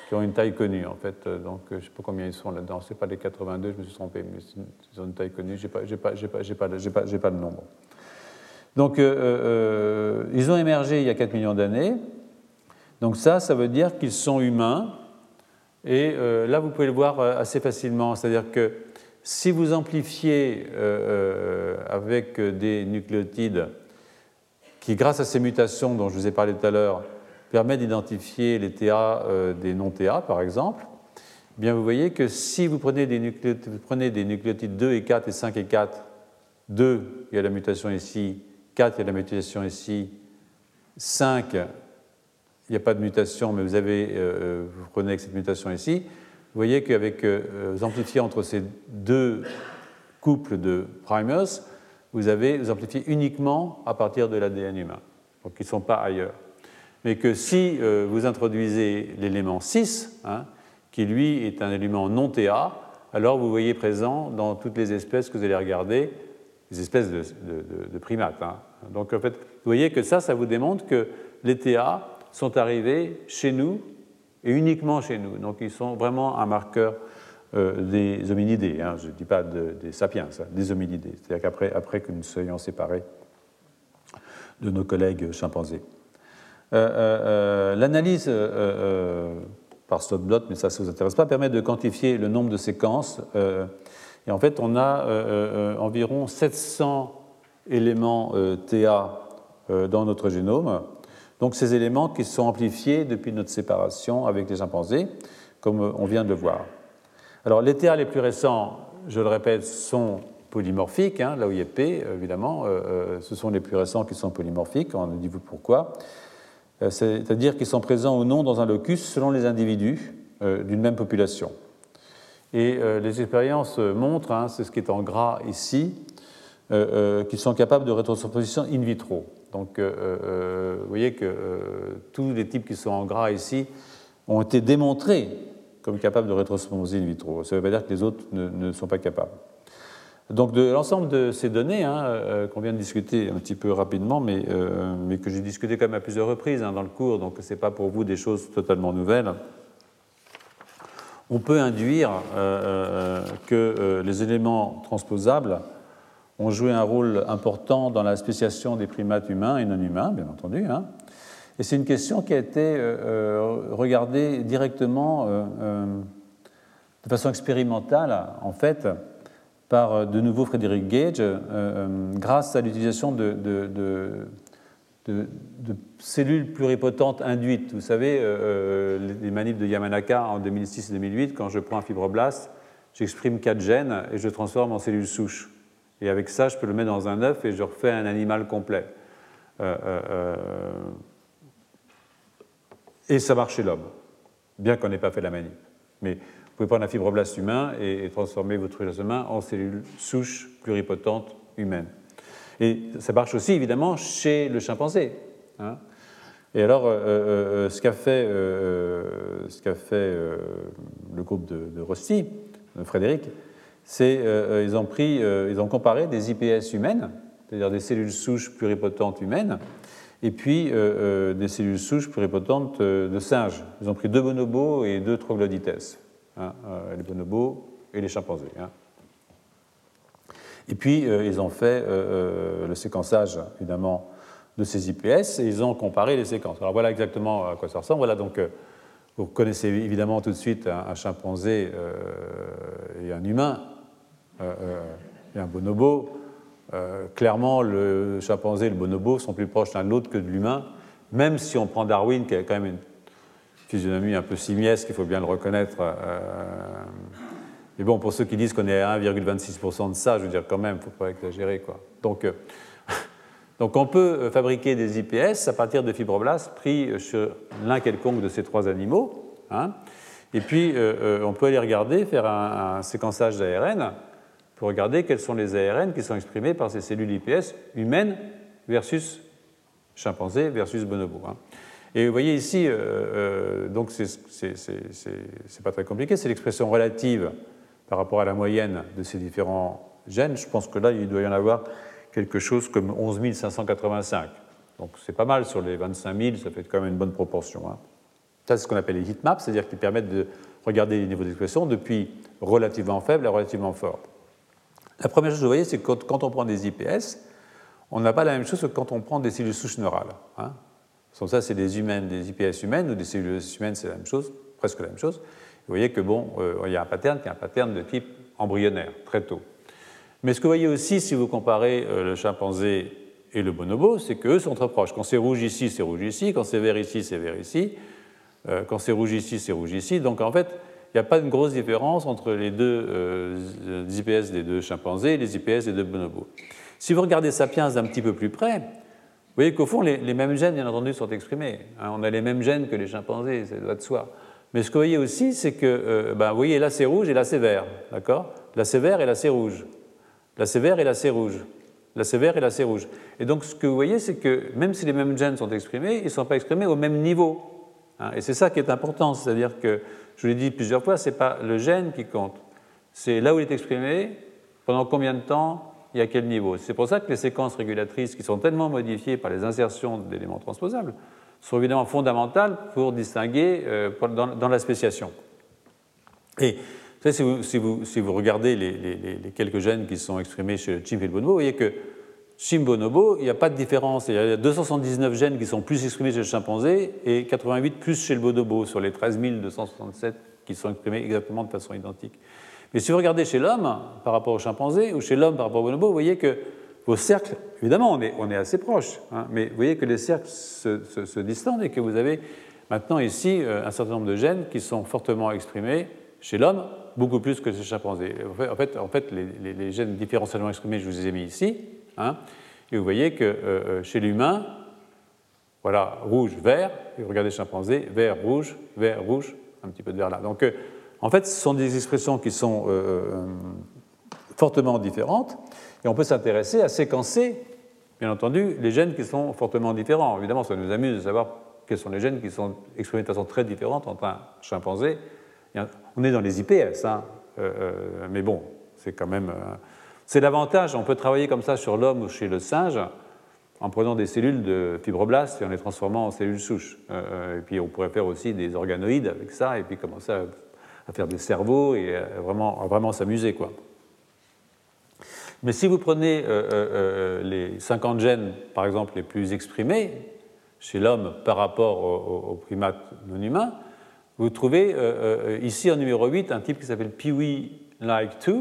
qui ont une taille connue, en fait. Donc, je ne sais pas combien ils sont là-dedans. Ce n'est pas les 82, je me suis trompé, mais ils ont une taille connue. Je n'ai pas, pas, pas, pas, pas, le nombre. Donc, ils ont émergé il y a 4 millions d'années. Donc ça, ça veut dire qu'ils sont humains. Et là, vous pouvez le voir assez facilement. C'est-à-dire que si vous amplifiez euh, euh, avec des nucléotides qui, grâce à ces mutations dont je vous ai parlé tout à l'heure, permettent d'identifier les TA euh, des non-TA, par exemple, eh bien vous voyez que si vous prenez, des nucléotides, vous prenez des nucléotides 2 et 4 et 5 et 4, 2, il y a la mutation ici, 4, il y a la mutation ici, 5, il n'y a pas de mutation, mais vous, avez, vous prenez cette mutation ici, vous voyez qu'avec euh, amplifiez entre ces deux couples de primers, vous avez vous amplifiez uniquement à partir de l'ADN humain, donc ils ne sont pas ailleurs. Mais que si euh, vous introduisez l'élément 6, hein, qui lui est un élément non TA, alors vous voyez présent dans toutes les espèces que vous allez regarder, les espèces de, primates. Hein. Donc en fait, vous voyez que ça, ça vous démontre que les TA sont arrivés chez nous et uniquement chez nous. Donc ils sont vraiment un marqueur euh, des hominidés, hein. je ne dis pas des sapiens, des hominidés. C'est-à-dire qu'après après que nous soyons séparés de nos collègues chimpanzés. L'analyse par slot mais ça ne vous intéresse pas, permet de quantifier le nombre de séquences. et en fait, on a environ 700 éléments TA dans notre génome. Donc ces éléments qui sont amplifiés depuis notre séparation avec les chimpanzés, comme on vient de le voir. Alors les TA les plus récents, je le répète, sont polymorphiques, hein, là où il y a P, évidemment, euh, euh, ce sont les plus récents qui sont polymorphiques, on dit vous pourquoi. Euh, c'est-à-dire qu'ils sont présents ou non dans un locus selon les individus d'une même population. Et les expériences montrent, hein, c'est ce qui est en gras ici, qu'ils sont capables de rétrotransposition in vitro. Donc, vous voyez que tous les types qui sont en gras ici ont été démontrés comme capables de rétrotransposer in vitro. Ça ne veut pas dire que les autres ne sont pas capables. Donc de l'ensemble de ces données hein, euh, qu'on vient de discuter un petit peu rapidement, mais, euh, que j'ai discuté quand même à plusieurs reprises hein, dans le cours, donc ce n'est pas pour vous des choses totalement nouvelles, on peut induire euh, que les éléments transposables ont joué un rôle important dans la spéciation des primates humains et non humains, bien entendu. Hein. Et c'est une question qui a été regardée directement de façon expérimentale, en fait, par euh, de nouveau Frédéric Gage euh, euh, grâce à l'utilisation de, cellules pluripotentes induites. Vous savez, les manips de Yamanaka en 2006 et 2008, quand je prends un fibroblast, j'exprime quatre gènes et je transforme en cellules souches. Et avec ça, je peux le mettre dans un œuf et je refais un animal complet. et ça marche chez l'homme, bien qu'on n'ait pas fait la manip. Mais vous pouvez prendre un fibroblast humain et, transformer votre humain en cellules souches pluripotentes humaines. Et ça marche aussi évidemment chez le chimpanzé. Hein. Et alors, euh, euh, euh, ce qu'a fait, ce qu'a fait le groupe de, de Rossi, Frédéric, c'est ils ont pris, ils ont comparé des IPS humaines, c'est-à-dire des cellules souches pluripotentes humaines, et puis des cellules souches pluripotentes de singes. Ils ont pris deux bonobos et deux troglodytes. Hein, euh, les bonobos et les chimpanzés. Hein. Et puis, euh, ils ont fait euh, le séquençage, évidemment, de ces IPS et ils ont comparé les séquences. Alors voilà exactement à quoi ça ressemble. Voilà donc, vous connaissez évidemment tout de suite un, chimpanzé et un humain et un bonobo. clairement, le chimpanzé et le bonobo sont plus proches l'un de l'autre que de l'humain, même si on prend Darwin, qui a quand même une physionomie un peu simiesque, il faut bien le reconnaître. Euh, mais bon, pour ceux qui disent qu'on est à 1,26% de ça, je veux dire quand même, il ne faut pas exagérer. Quoi. Donc, euh, [LAUGHS] donc on peut euh, fabriquer des IPS à partir de fibroblastes pris sur l'un quelconque de ces trois animaux. Hein. et puis on peut aller regarder, faire un, séquençage d'ARN regarder quels sont les ARN qui sont exprimés par ces cellules IPS humaines versus chimpanzés versus bonobos. Hein. Et vous voyez ici, euh, euh, donc c'est pas très compliqué, c'est l'expression relative par rapport à la moyenne de ces différents gènes. Je pense que là, il doit y en avoir quelque chose comme 11 585. Donc c'est pas mal sur les 25 000, ça fait quand même une bonne proportion. Hein. Ça, c'est ce qu'on appelle les heatmaps, c'est-à-dire qu'ils permettent de regarder les niveaux d'expression depuis relativement faible à relativement fort. La première chose que vous voyez, c'est que quand, on prend des IPS, on n'a pas la même chose que quand on prend des cellules souches neurales. Hein ça, c'est des humaines, des IPS humaines ou des cellules humaines, c'est la même chose, presque la même chose. Vous voyez que bon, euh, il y a un pattern qui est un pattern de type embryonnaire, très tôt. Mais ce que vous voyez aussi, si vous comparez euh, le chimpanzé et le bonobo, c'est qu'eux sont très proches. Quand c'est rouge ici, c'est rouge ici. Quand c'est vert ici, c'est vert ici. Euh, quand c'est rouge ici, c'est rouge ici. Donc en fait, il n'y a pas de grosse différence entre les deux IPS des deux chimpanzés et les IPS des deux bonobos. Si vous regardez Sapiens d'un petit peu plus près, vous voyez qu'au fond, les, mêmes gènes, bien entendu, sont exprimés. Hein. on a les mêmes gènes que les chimpanzés, ça doit de soi. Mais ce que vous voyez aussi, c'est que, euh, ben, vous voyez, là c'est rouge et là c'est vert, d'accord? Là c'est vert et là c'est rouge. Là c'est vert et là c'est rouge. Là c'est vert et là c'est rouge. Et donc ce que vous voyez, c'est que même si les mêmes gènes sont exprimés, ils ne sont pas exprimés au même niveau. Hein. et c'est ça qui est important, c'est-à-dire que, je vous l'ai dit plusieurs fois, ce n'est pas le gène qui compte, c'est là où il est exprimé, pendant combien de temps, et à quel niveau. C'est pour ça que les séquences régulatrices qui sont tellement modifiées par les insertions d'éléments transposables sont évidemment fondamentales pour distinguer euh, dans, la spéciation. Et si vous, si, vous, si vous, regardez les, quelques gènes qui sont exprimés chez le chimp et le bonobo, vous voyez que chez Bonobo, il n'y a pas de différence. Il y a 279 gènes qui sont plus exprimés chez le chimpanzé et 88 plus chez le bonobo sur les 13 267 qui sont exprimés exactement de façon identique. Mais si vous regardez chez l'homme par rapport au chimpanzé ou chez l'homme par rapport au bonobo, vous voyez que vos cercles, évidemment, on est, assez proches, hein, mais vous voyez que les cercles se, distendent et que vous avez maintenant ici euh, un certain nombre de gènes qui sont fortement exprimés chez l'homme, beaucoup plus que chez le chimpanzé. En fait, les, gènes différentiellement exprimés, je vous les ai mis ici, hein, et vous voyez que euh, euh, chez l'humain, voilà, rouge, vert, et regardez le chimpanzé, vert, rouge, vert, rouge, un petit peu de vert là. Donc, en fait, ce sont des expressions qui sont fortement différentes. Et on peut s'intéresser à séquencer, bien entendu, les gènes qui sont fortement différents. Évidemment, ça nous amuse de savoir quels sont les gènes qui sont exprimés de façon très différente entre un chimpanzé. On est dans les IPS, hein, euh, euh, mais bon, c'est quand même. Euh, c'est l'avantage, on peut travailler comme ça sur l'homme ou chez le singe en prenant des cellules de fibroblastes et en les transformant en cellules souches. et puis on pourrait faire aussi des organoïdes avec ça et puis commencer à, à faire des cerveaux et vraiment, vraiment s'amuser. quoi. Mais si vous prenez euh, euh, euh, les 50 gènes, par exemple, les plus exprimés chez l'homme par rapport aux, primates non humains, vous trouvez ici en numéro 8 un type qui s'appelle Peewee-like 2.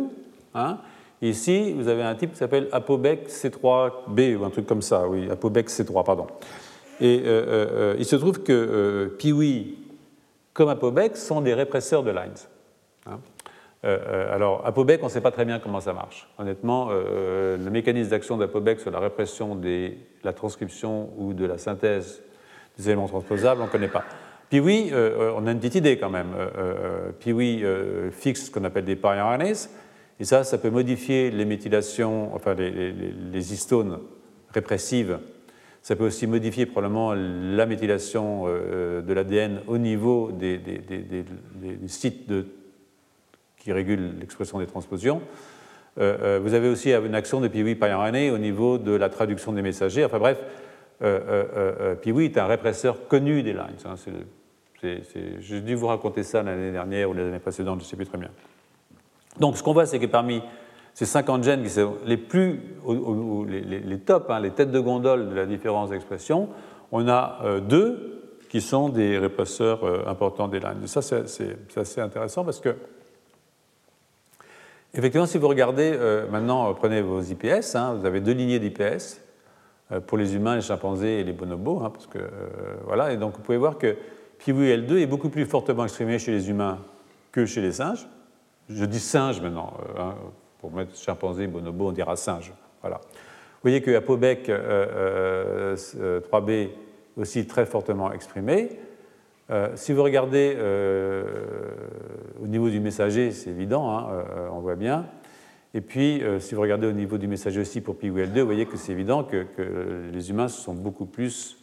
Hein. Ici, vous avez un type qui s'appelle Apobec C3b, ou un truc comme ça, oui, Apobec C3, pardon. Et il se trouve que Peewee comme Apobec sont des répresseurs de lines. Hein. Euh, euh, alors, ApoBec, on ne sait pas très bien comment ça marche. Honnêtement, euh, le mécanisme d'action d'ApoBec sur la répression de la transcription ou de la synthèse des éléments transposables, on ne connaît pas. Oui, on a une petite idée quand même. Oui, fixe ce qu'on appelle des RNAs, et ça, ça peut modifier les méthylations, enfin les, histones répressives. Ça peut aussi modifier probablement la méthylation de l'ADN au niveau des, sites qui régule l'expression des transpositions. Euh, euh, vous avez aussi une action de Piwi RNA au niveau de la traduction des messagers. Enfin bref, euh, Piwi est un répresseur connu des lines. Hein. J'ai dû vous raconter ça l'année dernière ou l'année précédente, je ne sais plus très bien. Donc ce qu'on voit, c'est que parmi ces 50 gènes qui sont les plus, les, les, tops, hein, les têtes de gondole de la différence d'expression, on a deux qui sont des répresseurs importants des lines. ça, c'est assez intéressant parce que Effectivement, si vous regardez, euh, maintenant, euh, prenez vos IPS, hein, vous avez deux lignées d'IPS euh, pour les humains, les chimpanzés et les bonobos, hein, parce que, voilà, et donc vous pouvez voir que PWL2 est beaucoup plus fortement exprimé chez les humains que chez les singes. Je dis singe maintenant, hein, pour mettre chimpanzé, bonobo, on dira singe. Voilà. Vous voyez que Apobec 3B aussi très fortement exprimé. Euh, si vous regardez euh, au niveau du messager, c'est évident, hein, euh, on voit bien. Et puis, si vous regardez au niveau du messager aussi pour PWL2, vous voyez que c'est évident que, les humains sont beaucoup plus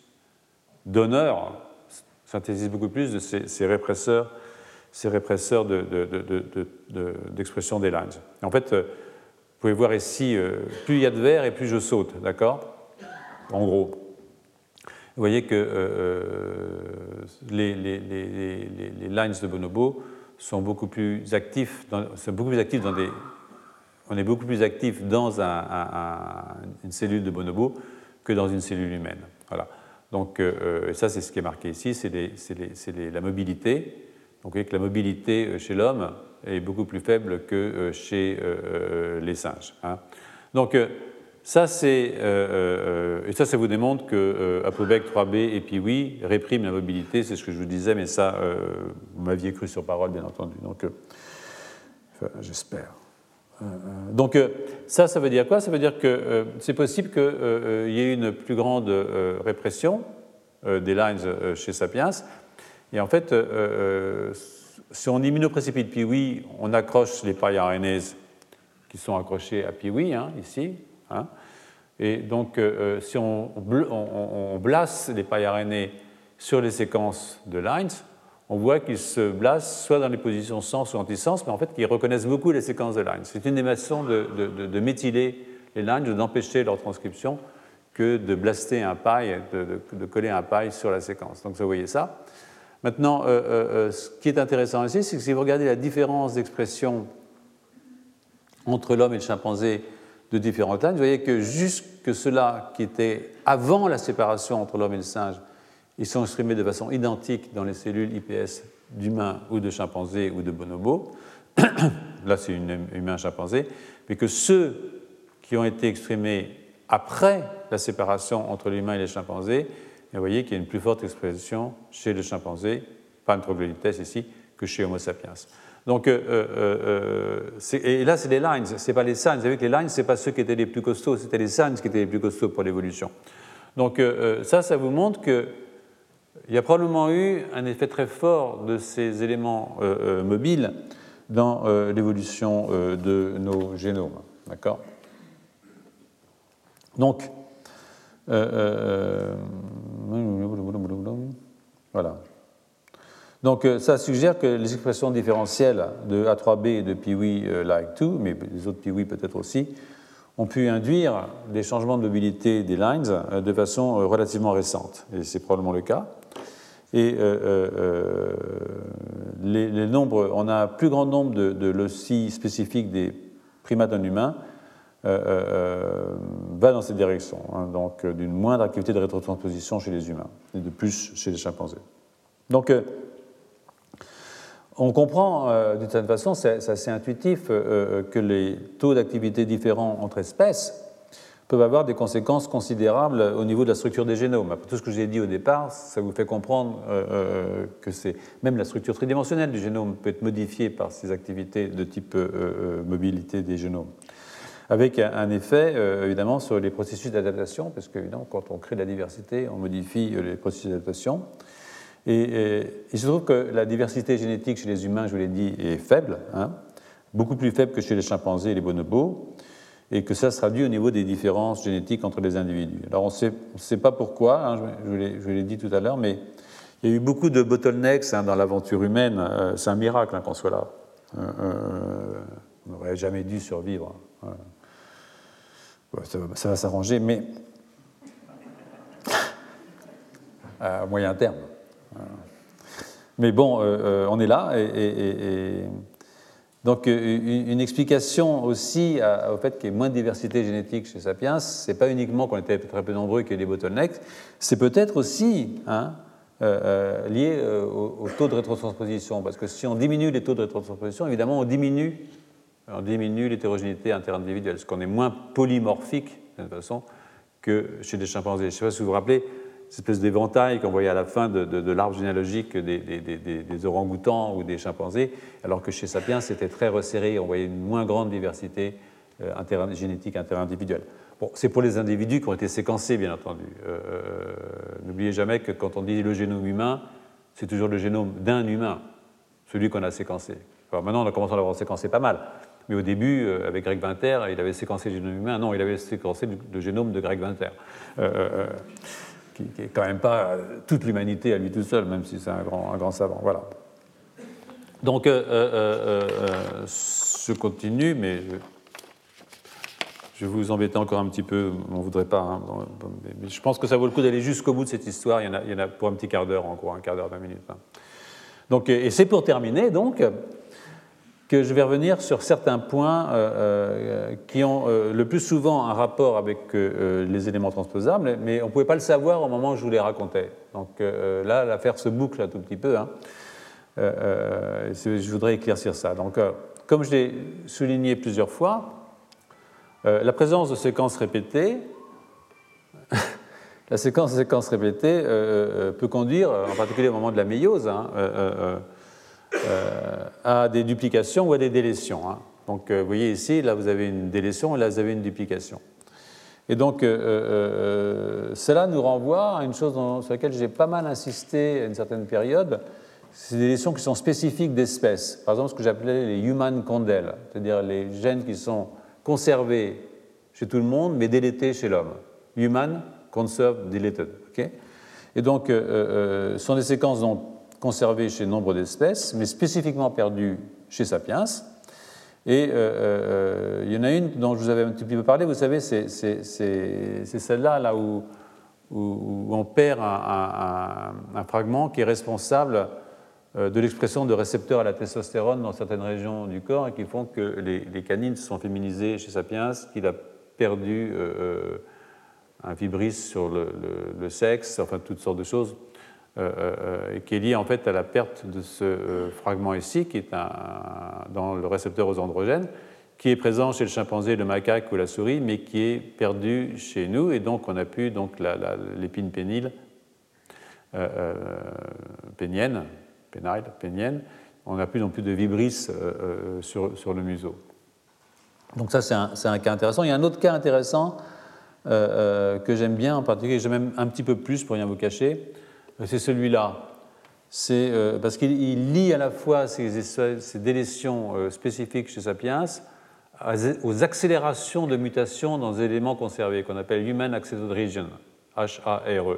donneurs, synthétisent beaucoup plus de ces, répresseurs, ces répresseurs d'expression de, des lines. en fait, vous pouvez voir ici, plus il y a de verre et plus je saute, d'accord? En gros. Vous voyez que euh, les, lines de bonobo sont beaucoup plus actifs dans, des, on est beaucoup plus actif dans une cellule de bonobo que dans une cellule humaine. Voilà. Donc, euh, ça, c'est ce qui est marqué ici, c'est la mobilité. Donc, vous voyez que la mobilité euh, chez l'homme est beaucoup plus faible que chez les singes. Hein. Donc, ça, c'est, euh, euh, et ça, ça vous démontre que euh, 3B et oui répriment la mobilité, c'est ce que je vous disais, mais ça, euh, vous m'aviez cru sur parole, bien entendu. Donc, j'espère. donc, ça, ça veut dire quoi? Ça veut dire que c'est possible qu'il y ait une plus grande répression des lines chez Sapiens. Et en fait, si on immunoprécipite Piwi, on accroche les pailles qui sont accrochées à Piwi, hein, ici, Hein. et donc, euh, euh, si on, on, blasse les pailles sur les séquences de lines, on voit qu'ils se blasent soit dans les positions sens ou anti-sens, mais en fait qu'ils reconnaissent beaucoup les séquences de lines. C'est une des façons de, de, méthyler les lines, d'empêcher leur transcription, que de blaster un paille, de, coller un paille sur la séquence. Donc vous voyez ça. Maintenant, euh, ce qui est intéressant ici, c'est que si vous regardez la différence d'expression entre l'homme et le chimpanzé de différentes lines. Vous voyez que jusque ceux-là qui étaient avant la séparation entre l'homme et le singe, ils sont exprimés de façon identique dans les cellules IPS d'humains ou de chimpanzés ou de bonobos. [COUGHS] Là, c'est humain-chimpanzé. Mais que ceux qui ont été exprimés après la séparation entre l'humain et les chimpanzés, vous voyez qu'il y a une plus forte expression chez le chimpanzé, pas un troglodytès ici, que chez Homo sapiens. Donc, euh, euh, euh, et là, c'est les lines, ce n'est pas les signs. Vous savez que les lines, ce n'est pas ceux qui étaient les plus costauds, c'était les signs qui étaient les plus costauds pour l'évolution. Donc, ça, ça vous montre qu'il y a probablement eu un effet très fort de ces éléments mobiles dans l'évolution de nos génomes. D'accord? Donc, voilà. Donc euh, ça suggère que les expressions différentielles de A3B et de Piwi euh, like 2, mais les autres Piwi peut-être aussi, ont pu induire des changements de mobilité des lines euh, de façon relativement récente. Et c'est probablement le cas. Et les, nombres, on a un plus grand nombre de, de loci spécifiques des primates non humains va dans cette direction, hein, donc d'une moindre activité de rétrotransposition chez les humains et de plus chez les chimpanzés. Donc on comprend euh, d'une certaine façon, c'est assez intuitif, euh, euh, que les taux d'activité différents entre espèces peuvent avoir des conséquences considérables au niveau de la structure des génomes. Après tout ce que j'ai dit au départ, ça vous fait comprendre que c'est même la structure tridimensionnelle du génome peut être modifiée par ces activités de type mobilité des génomes. Avec un effet évidemment sur les processus d'adaptation, parce que quand on crée de la diversité, on modifie les processus d'adaptation. Et, il se trouve que la diversité génétique chez les humains, je vous l'ai dit, est faible, hein, beaucoup plus faible que chez les chimpanzés et les bonobos, et que ça se traduit au niveau des différences génétiques entre les individus. Alors on ne sait pas pourquoi, hein, je, vous l'ai dit tout à l'heure, mais il y a eu beaucoup de bottlenecks hein, dans l'aventure humaine. Euh, c'est un miracle qu'on soit là. Euh, euh, on n'aurait jamais dû survivre. Ça, va s'arranger, mais [LAUGHS] à moyen terme. Mais bon, euh, euh, on est là. Et, donc, euh, une explication aussi au fait qu'il y ait moins de diversité génétique chez Sapiens, c'est pas uniquement qu'on était très peu nombreux qu'il y ait des bottlenecks, c'est peut-être aussi hein, lié au, taux de rétrotransposition. Parce que si on diminue les taux de rétrotransposition, évidemment, on diminue, on diminue l'hétérogénéité interindividuelle, parce qu'on est moins polymorphique, de toute façon, que chez des chimpanzés. Je ne sais pas si vous vous rappelez, cette espèce d'éventail qu'on voyait à la fin de, l'arbre généalogique des, des, orang-outans ou des chimpanzés, alors que chez Sapiens, c'était très resserré, on voyait une moins grande diversité euh, génétique interindividuelle. Bon, c'est pour les individus qui ont été séquencés, bien entendu. Euh, euh, n'oubliez jamais que quand on dit le génome humain, c'est toujours le génome d'un humain, celui qu'on a séquencé. Alors maintenant, on a commencé à l'avoir séquencé pas mal. Mais au début, avec Greg Winter, il avait séquencé le génome humain. Non, il avait séquencé le génome de Greg Winter qui n'est quand même pas toute l'humanité à lui tout seul, même si c'est un grand, un grand savant. Voilà. Donc, euh, euh, euh, je continue, mais je, vais vous embêter encore un petit peu, on ne voudrait pas. Hein, mais je pense que ça vaut le coup d'aller jusqu'au bout de cette histoire. Il y en a, pour un petit quart d'heure encore, un quart d'heure, vingt minutes. Hein. Donc, et c'est pour terminer, donc, que je vais revenir sur certains points euh, euh, qui ont euh, le plus souvent un rapport avec les éléments transposables, mais on ne pouvait pas le savoir au moment où je vous les racontais. Donc là, l'affaire se boucle un tout petit peu. Hein. je voudrais éclaircir ça. Donc, comme je l'ai souligné plusieurs fois, la présence de séquences répétées, [LAUGHS] la séquence de séquences peut conduire, en particulier au moment de la méiose, hein, à des duplications ou à des délétions. Hein. Donc euh, vous voyez ici, là vous avez une délétion et là vous avez une duplication. Et donc euh, cela nous renvoie à une chose sur laquelle j'ai pas mal insisté à une certaine période, c'est des lésions qui sont spécifiques d'espèces. Par exemple, ce que j'appelais les human condel, c'est-à-dire les gènes qui sont conservés chez tout le monde, mais délétés chez l'homme. Human, conserved, deleted. et donc, ce sont des séquences dont conservées chez nombre d'espèces, mais spécifiquement perdues chez Sapiens. Et euh, euh, il y en a une dont je vous avais un petit peu parlé, vous savez, c'est celle-là là où, on perd un, fragment qui est responsable euh, de l'expression de récepteurs à la testostérone dans certaines régions du corps et qui font que les, canines sont féminisées chez Sapiens, qu'il a perdu un vibris sur le, sexe, enfin toutes sortes de choses, qui est lié en fait à la perte de ce fragment ici, qui est dans le récepteur aux androgènes, qui est présent chez le chimpanzé, le macaque ou la souris, mais qui est perdu chez nous, et donc on a pu donc l'épine pénile, pénienne, pénienne, on n'a plus non plus de vibris euh, euh, sur, le museau. Donc ça, c'est un, cas intéressant. Il y a un autre cas intéressant euh, que j'aime bien, en particulier, j'aime un petit peu plus pour rien vous cacher, c'est celui-là. C'est parce qu'il lie à la fois ces, ces délétions spécifiques chez Sapiens aux accélérations de mutation dans des éléments conservés qu'on appelle Human Accessory Region, HARE.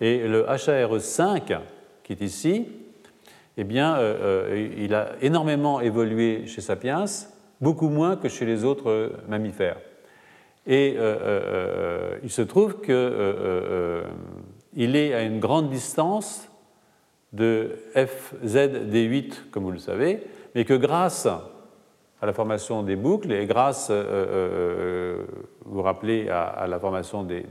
Et le HARE5, qui est ici, eh bien, euh, euh, il a énormément évolué chez Sapiens, beaucoup moins que chez les autres mammifères. Et euh, il se trouve qu'il est à une grande distance de FZD8, comme vous le savez, mais que grâce à la formation des boucles et grâce, vous vous rappelez, à, la formation des,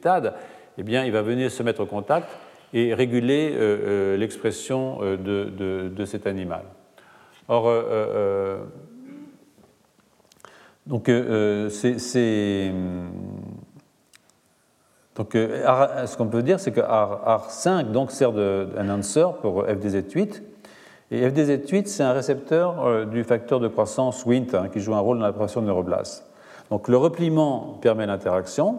TAD, eh bien, il va venir se mettre au contact et réguler euh, euh, l'expression euh, de, de, cet animal. Or, donc, c'est. Donc, ce qu'on peut dire, c'est que AR5 donc, sert d'announcer pour FDZ8. Et FDZ8, c'est un récepteur du facteur de croissance WINT hein, qui joue un rôle dans l'apparition de neuroblastes. Donc, le repliement permet l'interaction,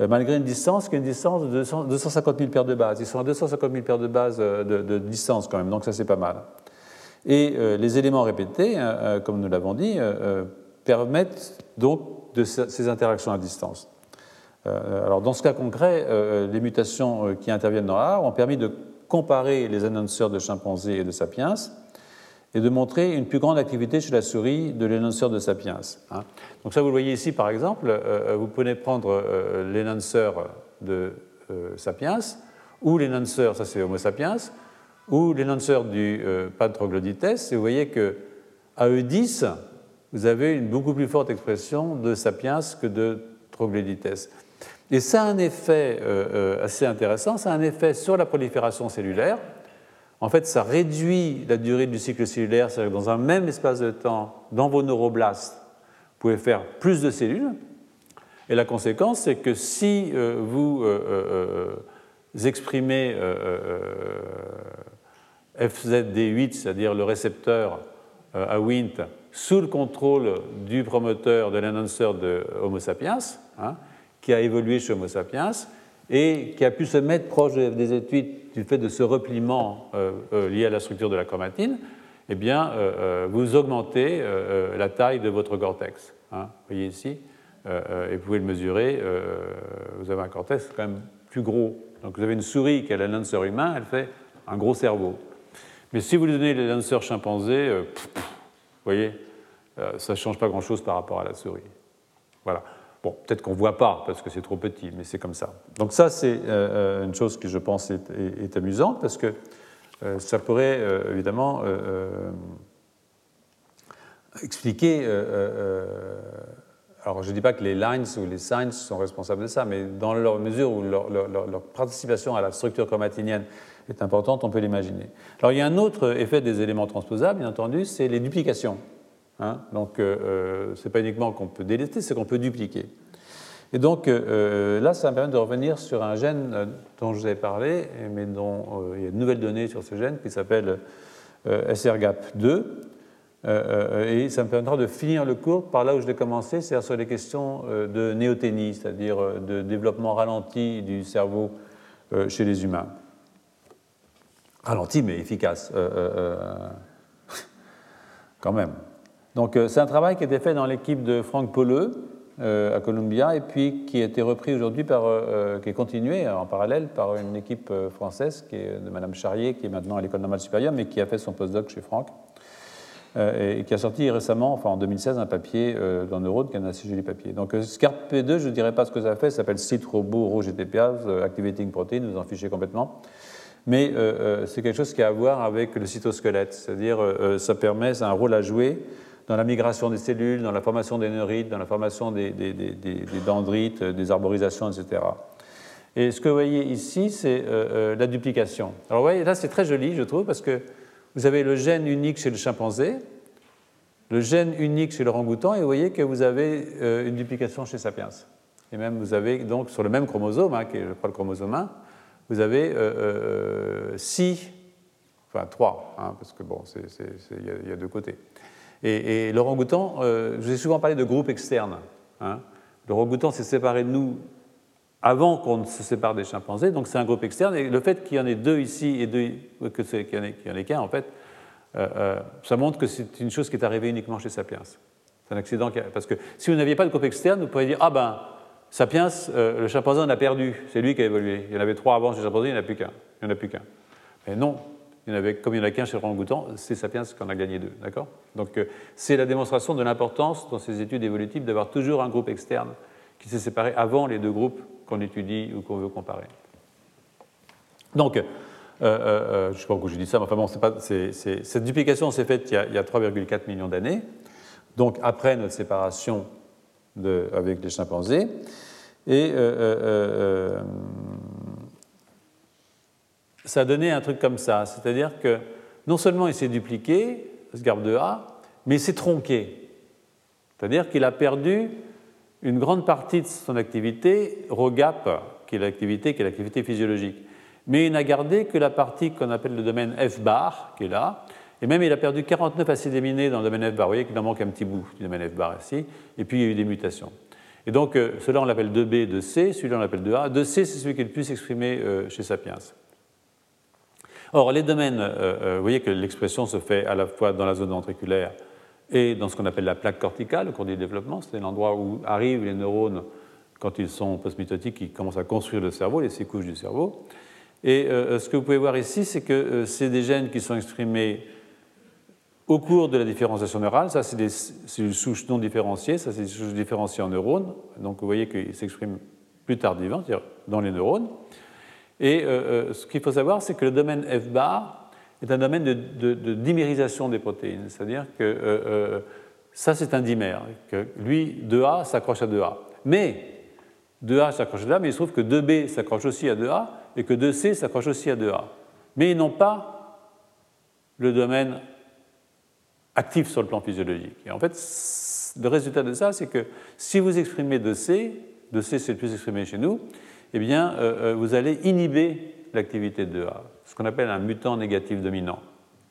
euh, malgré une distance qui est une distance de 250 000 paires de bases. Ils sont à 250 000 paires de bases euh, de, distance quand même, donc ça c'est pas mal. Et euh, les éléments répétés, hein, comme nous l'avons dit, permettent donc de ces interactions à distance. Alors dans ce cas concret, les mutations qui interviennent dans l'art ont permis de comparer les annonceurs de chimpanzés et de sapiens et de montrer une plus grande activité chez la souris de l'énonceur de Sapiens. Hein. Donc ça, vous le voyez ici, par exemple, euh, euh, vous pouvez prendre euh, l'énonceur de Sapiens, ou l'énonceur, ça c'est Homo sapiens, ou l'énonceur du pas et vous voyez que à E10, vous avez une beaucoup plus forte expression de Sapiens que de troglodytes. Et ça a un effet assez intéressant, ça a un effet sur la prolifération cellulaire, en fait, ça réduit la durée du cycle cellulaire, c'est-à-dire que dans un même espace de temps, dans vos neuroblastes, vous pouvez faire plus de cellules. Et la conséquence, c'est que si euh, vous euh, euh, exprimez FZD8, c'est-à-dire le récepteur à WINT, sous le contrôle du promoteur de l'annonceur de Homo sapiens, hein, qui a évolué chez Homo sapiens, et qui a pu se mettre proche des études du fait de ce repliement euh, euh, lié à la structure de la chromatine, eh bien, euh, vous augmentez la taille de votre cortex. Hein, vous voyez ici, et vous pouvez le mesurer. vous avez un cortex quand même plus gros. Donc vous avez une souris qui a le lancer humain, elle fait un gros cerveau. Mais si vous lui donnez les lanceurs chimpanzés, vous voyez, ça ne change pas grand-chose par rapport à la souris. Voilà. Bon, peut-être qu'on ne voit pas parce que c'est trop petit, mais c'est comme ça. Donc ça, c'est euh, euh, une chose que je pense est, amusante parce que euh, ça pourrait évidemment expliquer... alors je ne dis pas que les lines ou les signs sont responsables de ça, mais dans leur mesure où leur, leur participation à la structure chromatinienne est importante, on peut l'imaginer. Alors il y a un autre effet des éléments transposables, bien entendu, c'est les duplications. Hein. donc, euh, euh, ce n'est pas uniquement qu'on peut déléter, c'est qu'on peut dupliquer. Et donc, euh, là, ça me permet de revenir sur un gène dont je vous avais parlé, mais dont il y a de nouvelles données sur ce gène qui s'appelle SRGAP2. et ça me permettra de finir le cours par là où je l'ai commencé, c'est-à-dire sur les questions de néoténie, c'est-à-dire de développement ralenti du cerveau chez les humains. Ralenti, mais efficace, [LAUGHS] quand même. Donc euh, c'est un travail qui a été fait dans l'équipe de Franck Polleux euh, à Columbia et puis qui a été repris aujourd'hui par, euh, qui est continué en parallèle par une équipe française qui est de Madame Charrier qui est maintenant à l'école normale supérieure mais qui a fait son postdoc chez Franck et qui a sorti récemment, enfin en 2016, un papier dans Neurode qui est un assez joli papier. Donc SCARP-P2, je ne dirais pas ce que ça fait, ça s'appelle Site Robot GTPA, Activating Protein, vous en fichez complètement mais c'est quelque chose qui a à voir avec le cytosquelette, c'est-à-dire ça permet, ça a un rôle à jouer dans la migration des cellules, dans la formation des neurites, dans la formation des, dendrites, des arborisations, etc. Et ce que vous voyez ici, c'est la duplication. Alors vous voyez, là c'est très joli, je trouve, parce que vous avez le gène unique chez le chimpanzé, le gène unique chez l'orang-outan, et vous voyez que vous avez une duplication chez Sapiens. Et même vous avez donc sur le même chromosome, hein, qui est crois le chromosome 1, vous avez 6 enfin trois, hein, parce que bon, il y, a deux côtés. Et, et l'orang-outan, euh, je vous ai souvent parlé de groupe externe. Hein. L'orang-outan s'est séparé de nous avant qu'on ne se sépare des chimpanzés, donc c'est un groupe externe. Et le fait qu'il y en ait deux ici et deux, que qu'il y en ait, qu'un, en fait, euh, euh, ça montre que c'est une chose qui est arrivée uniquement chez Sapiens. C'est un accident, parce que si vous n'aviez pas de groupe externe, vous pourriez dire ah ben Sapiens, le chimpanzé en a perdu, c'est lui qui a évolué. Il y en avait trois avant chez le chimpanzé, il n'y en a plus qu'un. Il n'y en a plus qu'un. Mais non, y comme il n'y en a qu'un chez le orang c'est Sapiens qu'on a gagné deux. D'accord? Donc euh, c'est la démonstration de l'importance dans ces études évolutives d'avoir toujours un groupe externe qui s'est séparé avant les deux groupes qu'on étudie ou qu'on veut comparer. Donc, euh, euh, je ne sais pas pourquoi je dis ça, mais enfin bon, cette duplication s'est faite il y a, 3,4 millions d'années, donc après notre séparation avec les chimpanzés. Et ça a donné un truc comme ça. C'est-à-dire que non seulement il s'est dupliqué, ce garde de A, mais il s'est tronqué. C'est-à-dire qu'il a perdu une grande partie de son activité ROGAP, qui est l'activité, qui est l'activité physiologique. Mais il n'a gardé que la partie qu'on appelle le domaine F bar, qui est là. Et même il a perdu 49 acides aminés dans le domaine F bar. Vous voyez qu'il en manque un petit bout du domaine F bar ici. Et puis il y a eu des mutations. Et donc, euh, cela on l'appelle 2B, 2C, celui-là on l'appelle 2A. 2C, c'est celui qui est le plus exprimé euh, chez Sapiens. Or, les domaines, euh, euh, vous voyez que l'expression se fait à la fois dans la zone ventriculaire et dans ce qu'on appelle la plaque corticale au cours du développement, c'est l'endroit où arrivent les neurones quand ils sont postmitotiques, qui commencent à construire le cerveau, les six couches du cerveau. Et euh, ce que vous pouvez voir ici, c'est que c'est des gènes qui sont exprimés au cours de la différenciation neurale. Ça, c'est des souches non différenciées, ça, c'est des souches différenciées en neurones. Donc, vous voyez qu'ils s'expriment plus tardivement, c'est-à-dire dans les neurones. Et euh, euh, ce qu'il faut savoir, c'est que le domaine F bar est un domaine de, dimérisation des protéines. C'est-à-dire que euh, ça, c'est un dimère. Que lui, 2A s'accroche à 2A. Mais 2A s'accroche à 2A, mais il se trouve que 2B s'accroche aussi à 2A et que 2C s'accroche aussi à 2A. Mais ils n'ont pas le domaine actif sur le plan physiologique. Et en fait, le résultat de ça, c'est que si vous exprimez 2C, 2C c'est le plus exprimé chez nous, eh bien, euh, euh, vous allez inhiber l'activité de 2A, ce qu'on appelle un mutant négatif dominant.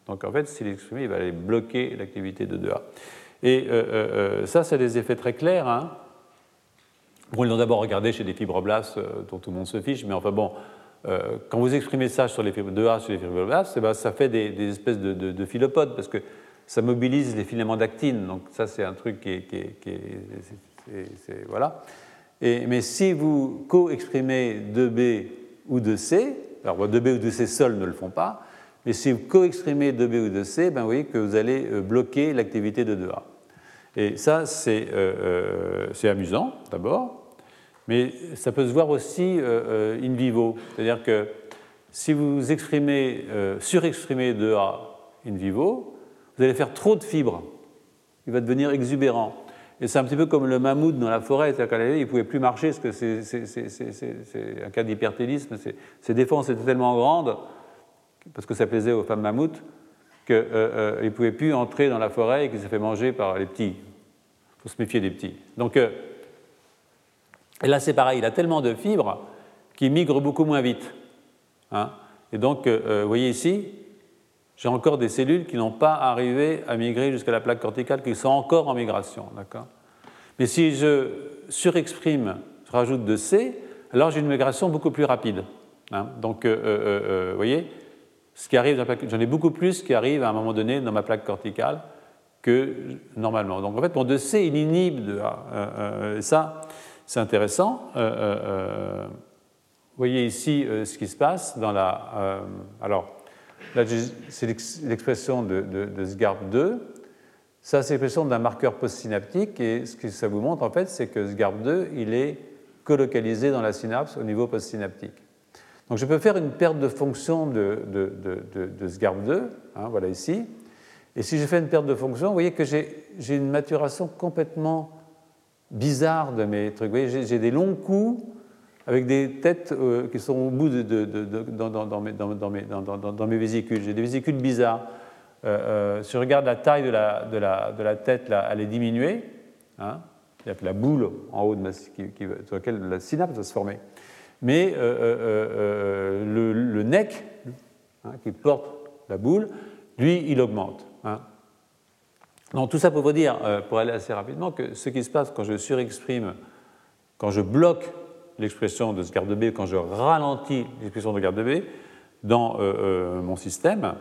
Donc en fait, s'il est exprimé, il va aller bloquer l'activité de 2A. Et euh, ça, c'est des effets très clairs. Hein. Bon, ils l'ont d'abord regardé chez des fibroblastes dont tout le monde se fiche, mais enfin bon, quand vous exprimez ça sur les 2A sur les fibroblastes, eh ben, ça fait des, espèces de, de, parce que ça mobilise les filaments d'actine. Donc ça, c'est un truc qui est, qui est voilà mais si vous co-exprimez 2B ou 2C, alors 2B ou 2C seuls ne le font pas, mais si vous co-exprimez 2B ou 2C, ben vous voyez que vous allez euh, bloquer l'activité de 2A. Et ça, euh, c'est amusant d'abord, mais ça peut se voir aussi euh, in vivo. C'est-à-dire que si vous exprimez, surexprimez 2A in vivo, vous allez faire trop de fibres. Il va devenir exubérant. Et c'est un petit peu comme le mammouth dans la forêt, c'est-à-dire qu'à il ne pouvait plus marcher parce que c'est un cas d'hypertélisme. Ses défenses étaient tellement grandes, parce que ça plaisait aux femmes mammouths, qu'il euh, euh, ne pouvait plus entrer dans la forêt et qu'il s'est fait manger par les petits. Il faut se méfier des petits. Donc, euh, et là, c'est pareil, il a tellement de fibres qu'il migre beaucoup moins vite. Hein. et donc, vous voyez ici, j'ai encore des cellules qui n'ont pas arrivé à migrer jusqu'à la plaque corticale, qui sont encore en migration. Mais si je surexprime, je rajoute de C, alors j'ai une migration beaucoup plus rapide. Hein. Donc, euh, euh, euh, vous voyez, j'en ai beaucoup plus qui arrive à un moment donné dans ma plaque corticale que normalement. Donc en fait, mon 2C, il inhibe de A. ça, c'est intéressant. vous voyez ici ce qui se passe dans la. alors, Là, c'est l'expression de, de, SGARP2. Ça, c'est l'expression d'un marqueur postsynaptique. Et ce que ça vous montre, en fait, c'est que SGARP2, il est colocalisé dans la synapse au niveau postsynaptique. Donc, je peux faire une perte de fonction de, de SGARP2, hein, voilà ici. Et si je fais une perte de fonction, vous voyez que j'ai une maturation complètement bizarre de mes trucs. Vous voyez, j'ai des longs coups avec des têtes euh, qui sont au bout de, dans, mes, vésicules. J'ai des vésicules bizarres. Euh, euh, si je regarde la taille de la, tête, elle est diminuée. Hein, c'est-à-dire que la boule en haut de sur laquelle la synapse va se former. Mais le, le, nec, hein, qui porte la boule, lui, il augmente. Hein. Donc tout ça pour vous dire, pour aller assez rapidement, que ce qui se passe quand je surexprime, quand je bloque l'expression de ce garde B, quand je ralentis l'expression de garde B dans euh, euh, mon système,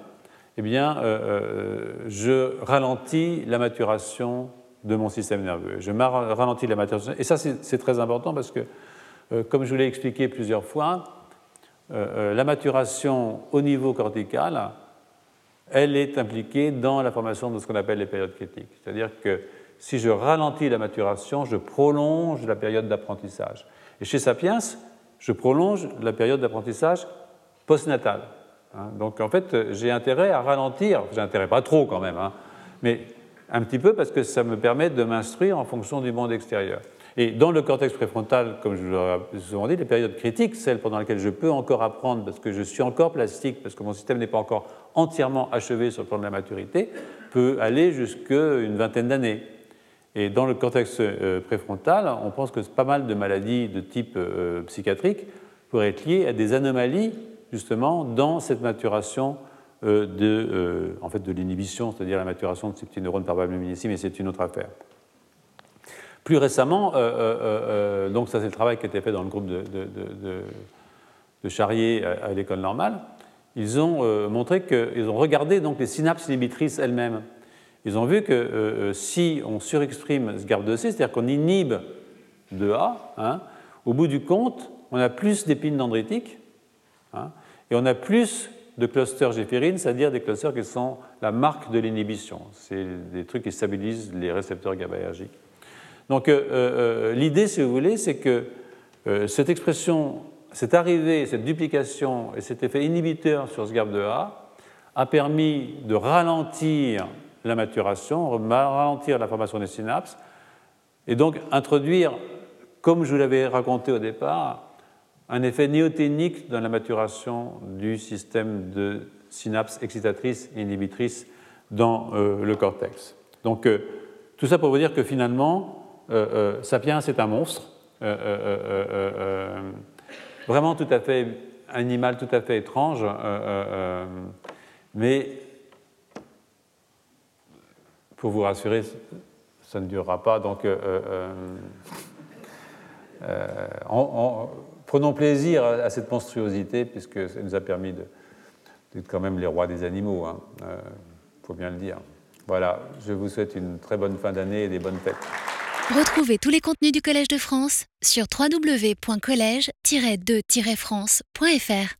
eh bien, euh, je ralentis la maturation de mon système nerveux. Je ralentis la maturation. Et ça, c'est très important parce que, comme je vous l'ai expliqué plusieurs fois, la maturation au niveau cortical, elle est impliquée dans la formation de ce qu'on appelle les périodes critiques. C'est-à-dire que si je ralentis la maturation, je prolonge la période d'apprentissage. Et chez Sapiens, je prolonge la période d'apprentissage postnatal. Hein. Donc en fait, j'ai intérêt à ralentir, j'ai intérêt pas trop quand même, hein, mais un petit peu parce que ça me permet de m'instruire en fonction du monde extérieur. Et dans le cortex préfrontal, comme je vous l'ai souvent dit, les périodes critiques, celles pendant lesquelles je peux encore apprendre parce que je suis encore plastique, parce que mon système n'est pas encore entièrement achevé sur le plan de la maturité, peut aller jusqu'à une vingtaine d'années. Et dans le cortex euh, préfrontal, on pense que pas mal de maladies de type euh, psychiatrique pourraient être liées à des anomalies justement dans cette maturation euh, de, en fait, de l'inhibition, c'est-à-dire la maturation de ces petits neurones par ici, mais c'est une autre affaire. Plus récemment, donc ça c'est le travail qui a été fait dans le groupe de, Charrier à, l'école normale, ils ont montré qu'ils ont regardé donc les synapses inhibitrices elles-mêmes ils ont vu que euh, euh, si on surexprime ce GARP2C, c'est-à-dire qu'on inhibe de A, hein, au bout du compte, on a plus d'épines dendritiques hein, et on a plus de clusters géphérines, c'est-à-dire des clusters qui sont la marque de l'inhibition. C'est des trucs qui stabilisent les récepteurs GABAergiques. Donc euh, l'idée, si vous voulez, c'est que cette expression, cette arrivée, cette duplication et cet effet inhibiteur sur ce GARP2A a permis de ralentir la maturation, ralentir la formation des synapses, et donc introduire, comme je vous l'avais raconté au départ, un effet néoténique dans la maturation du système de synapses excitatrices et inhibitrices dans euh, le cortex. Donc euh, tout ça pour vous dire que finalement, euh, Sapiens est un monstre, vraiment tout à fait animal, tout à fait étrange, mais pour vous rassurer, ça ne durera pas. Donc, euh, euh, euh, prenons plaisir à, cette monstruosité, puisque ça nous a permis d'être quand même les rois des animaux, il hein. faut bien le dire. Voilà, je vous souhaite une très bonne fin d'année et des bonnes fêtes. Retrouvez tous les contenus du Collège de France sur www.colège-2-france.fr.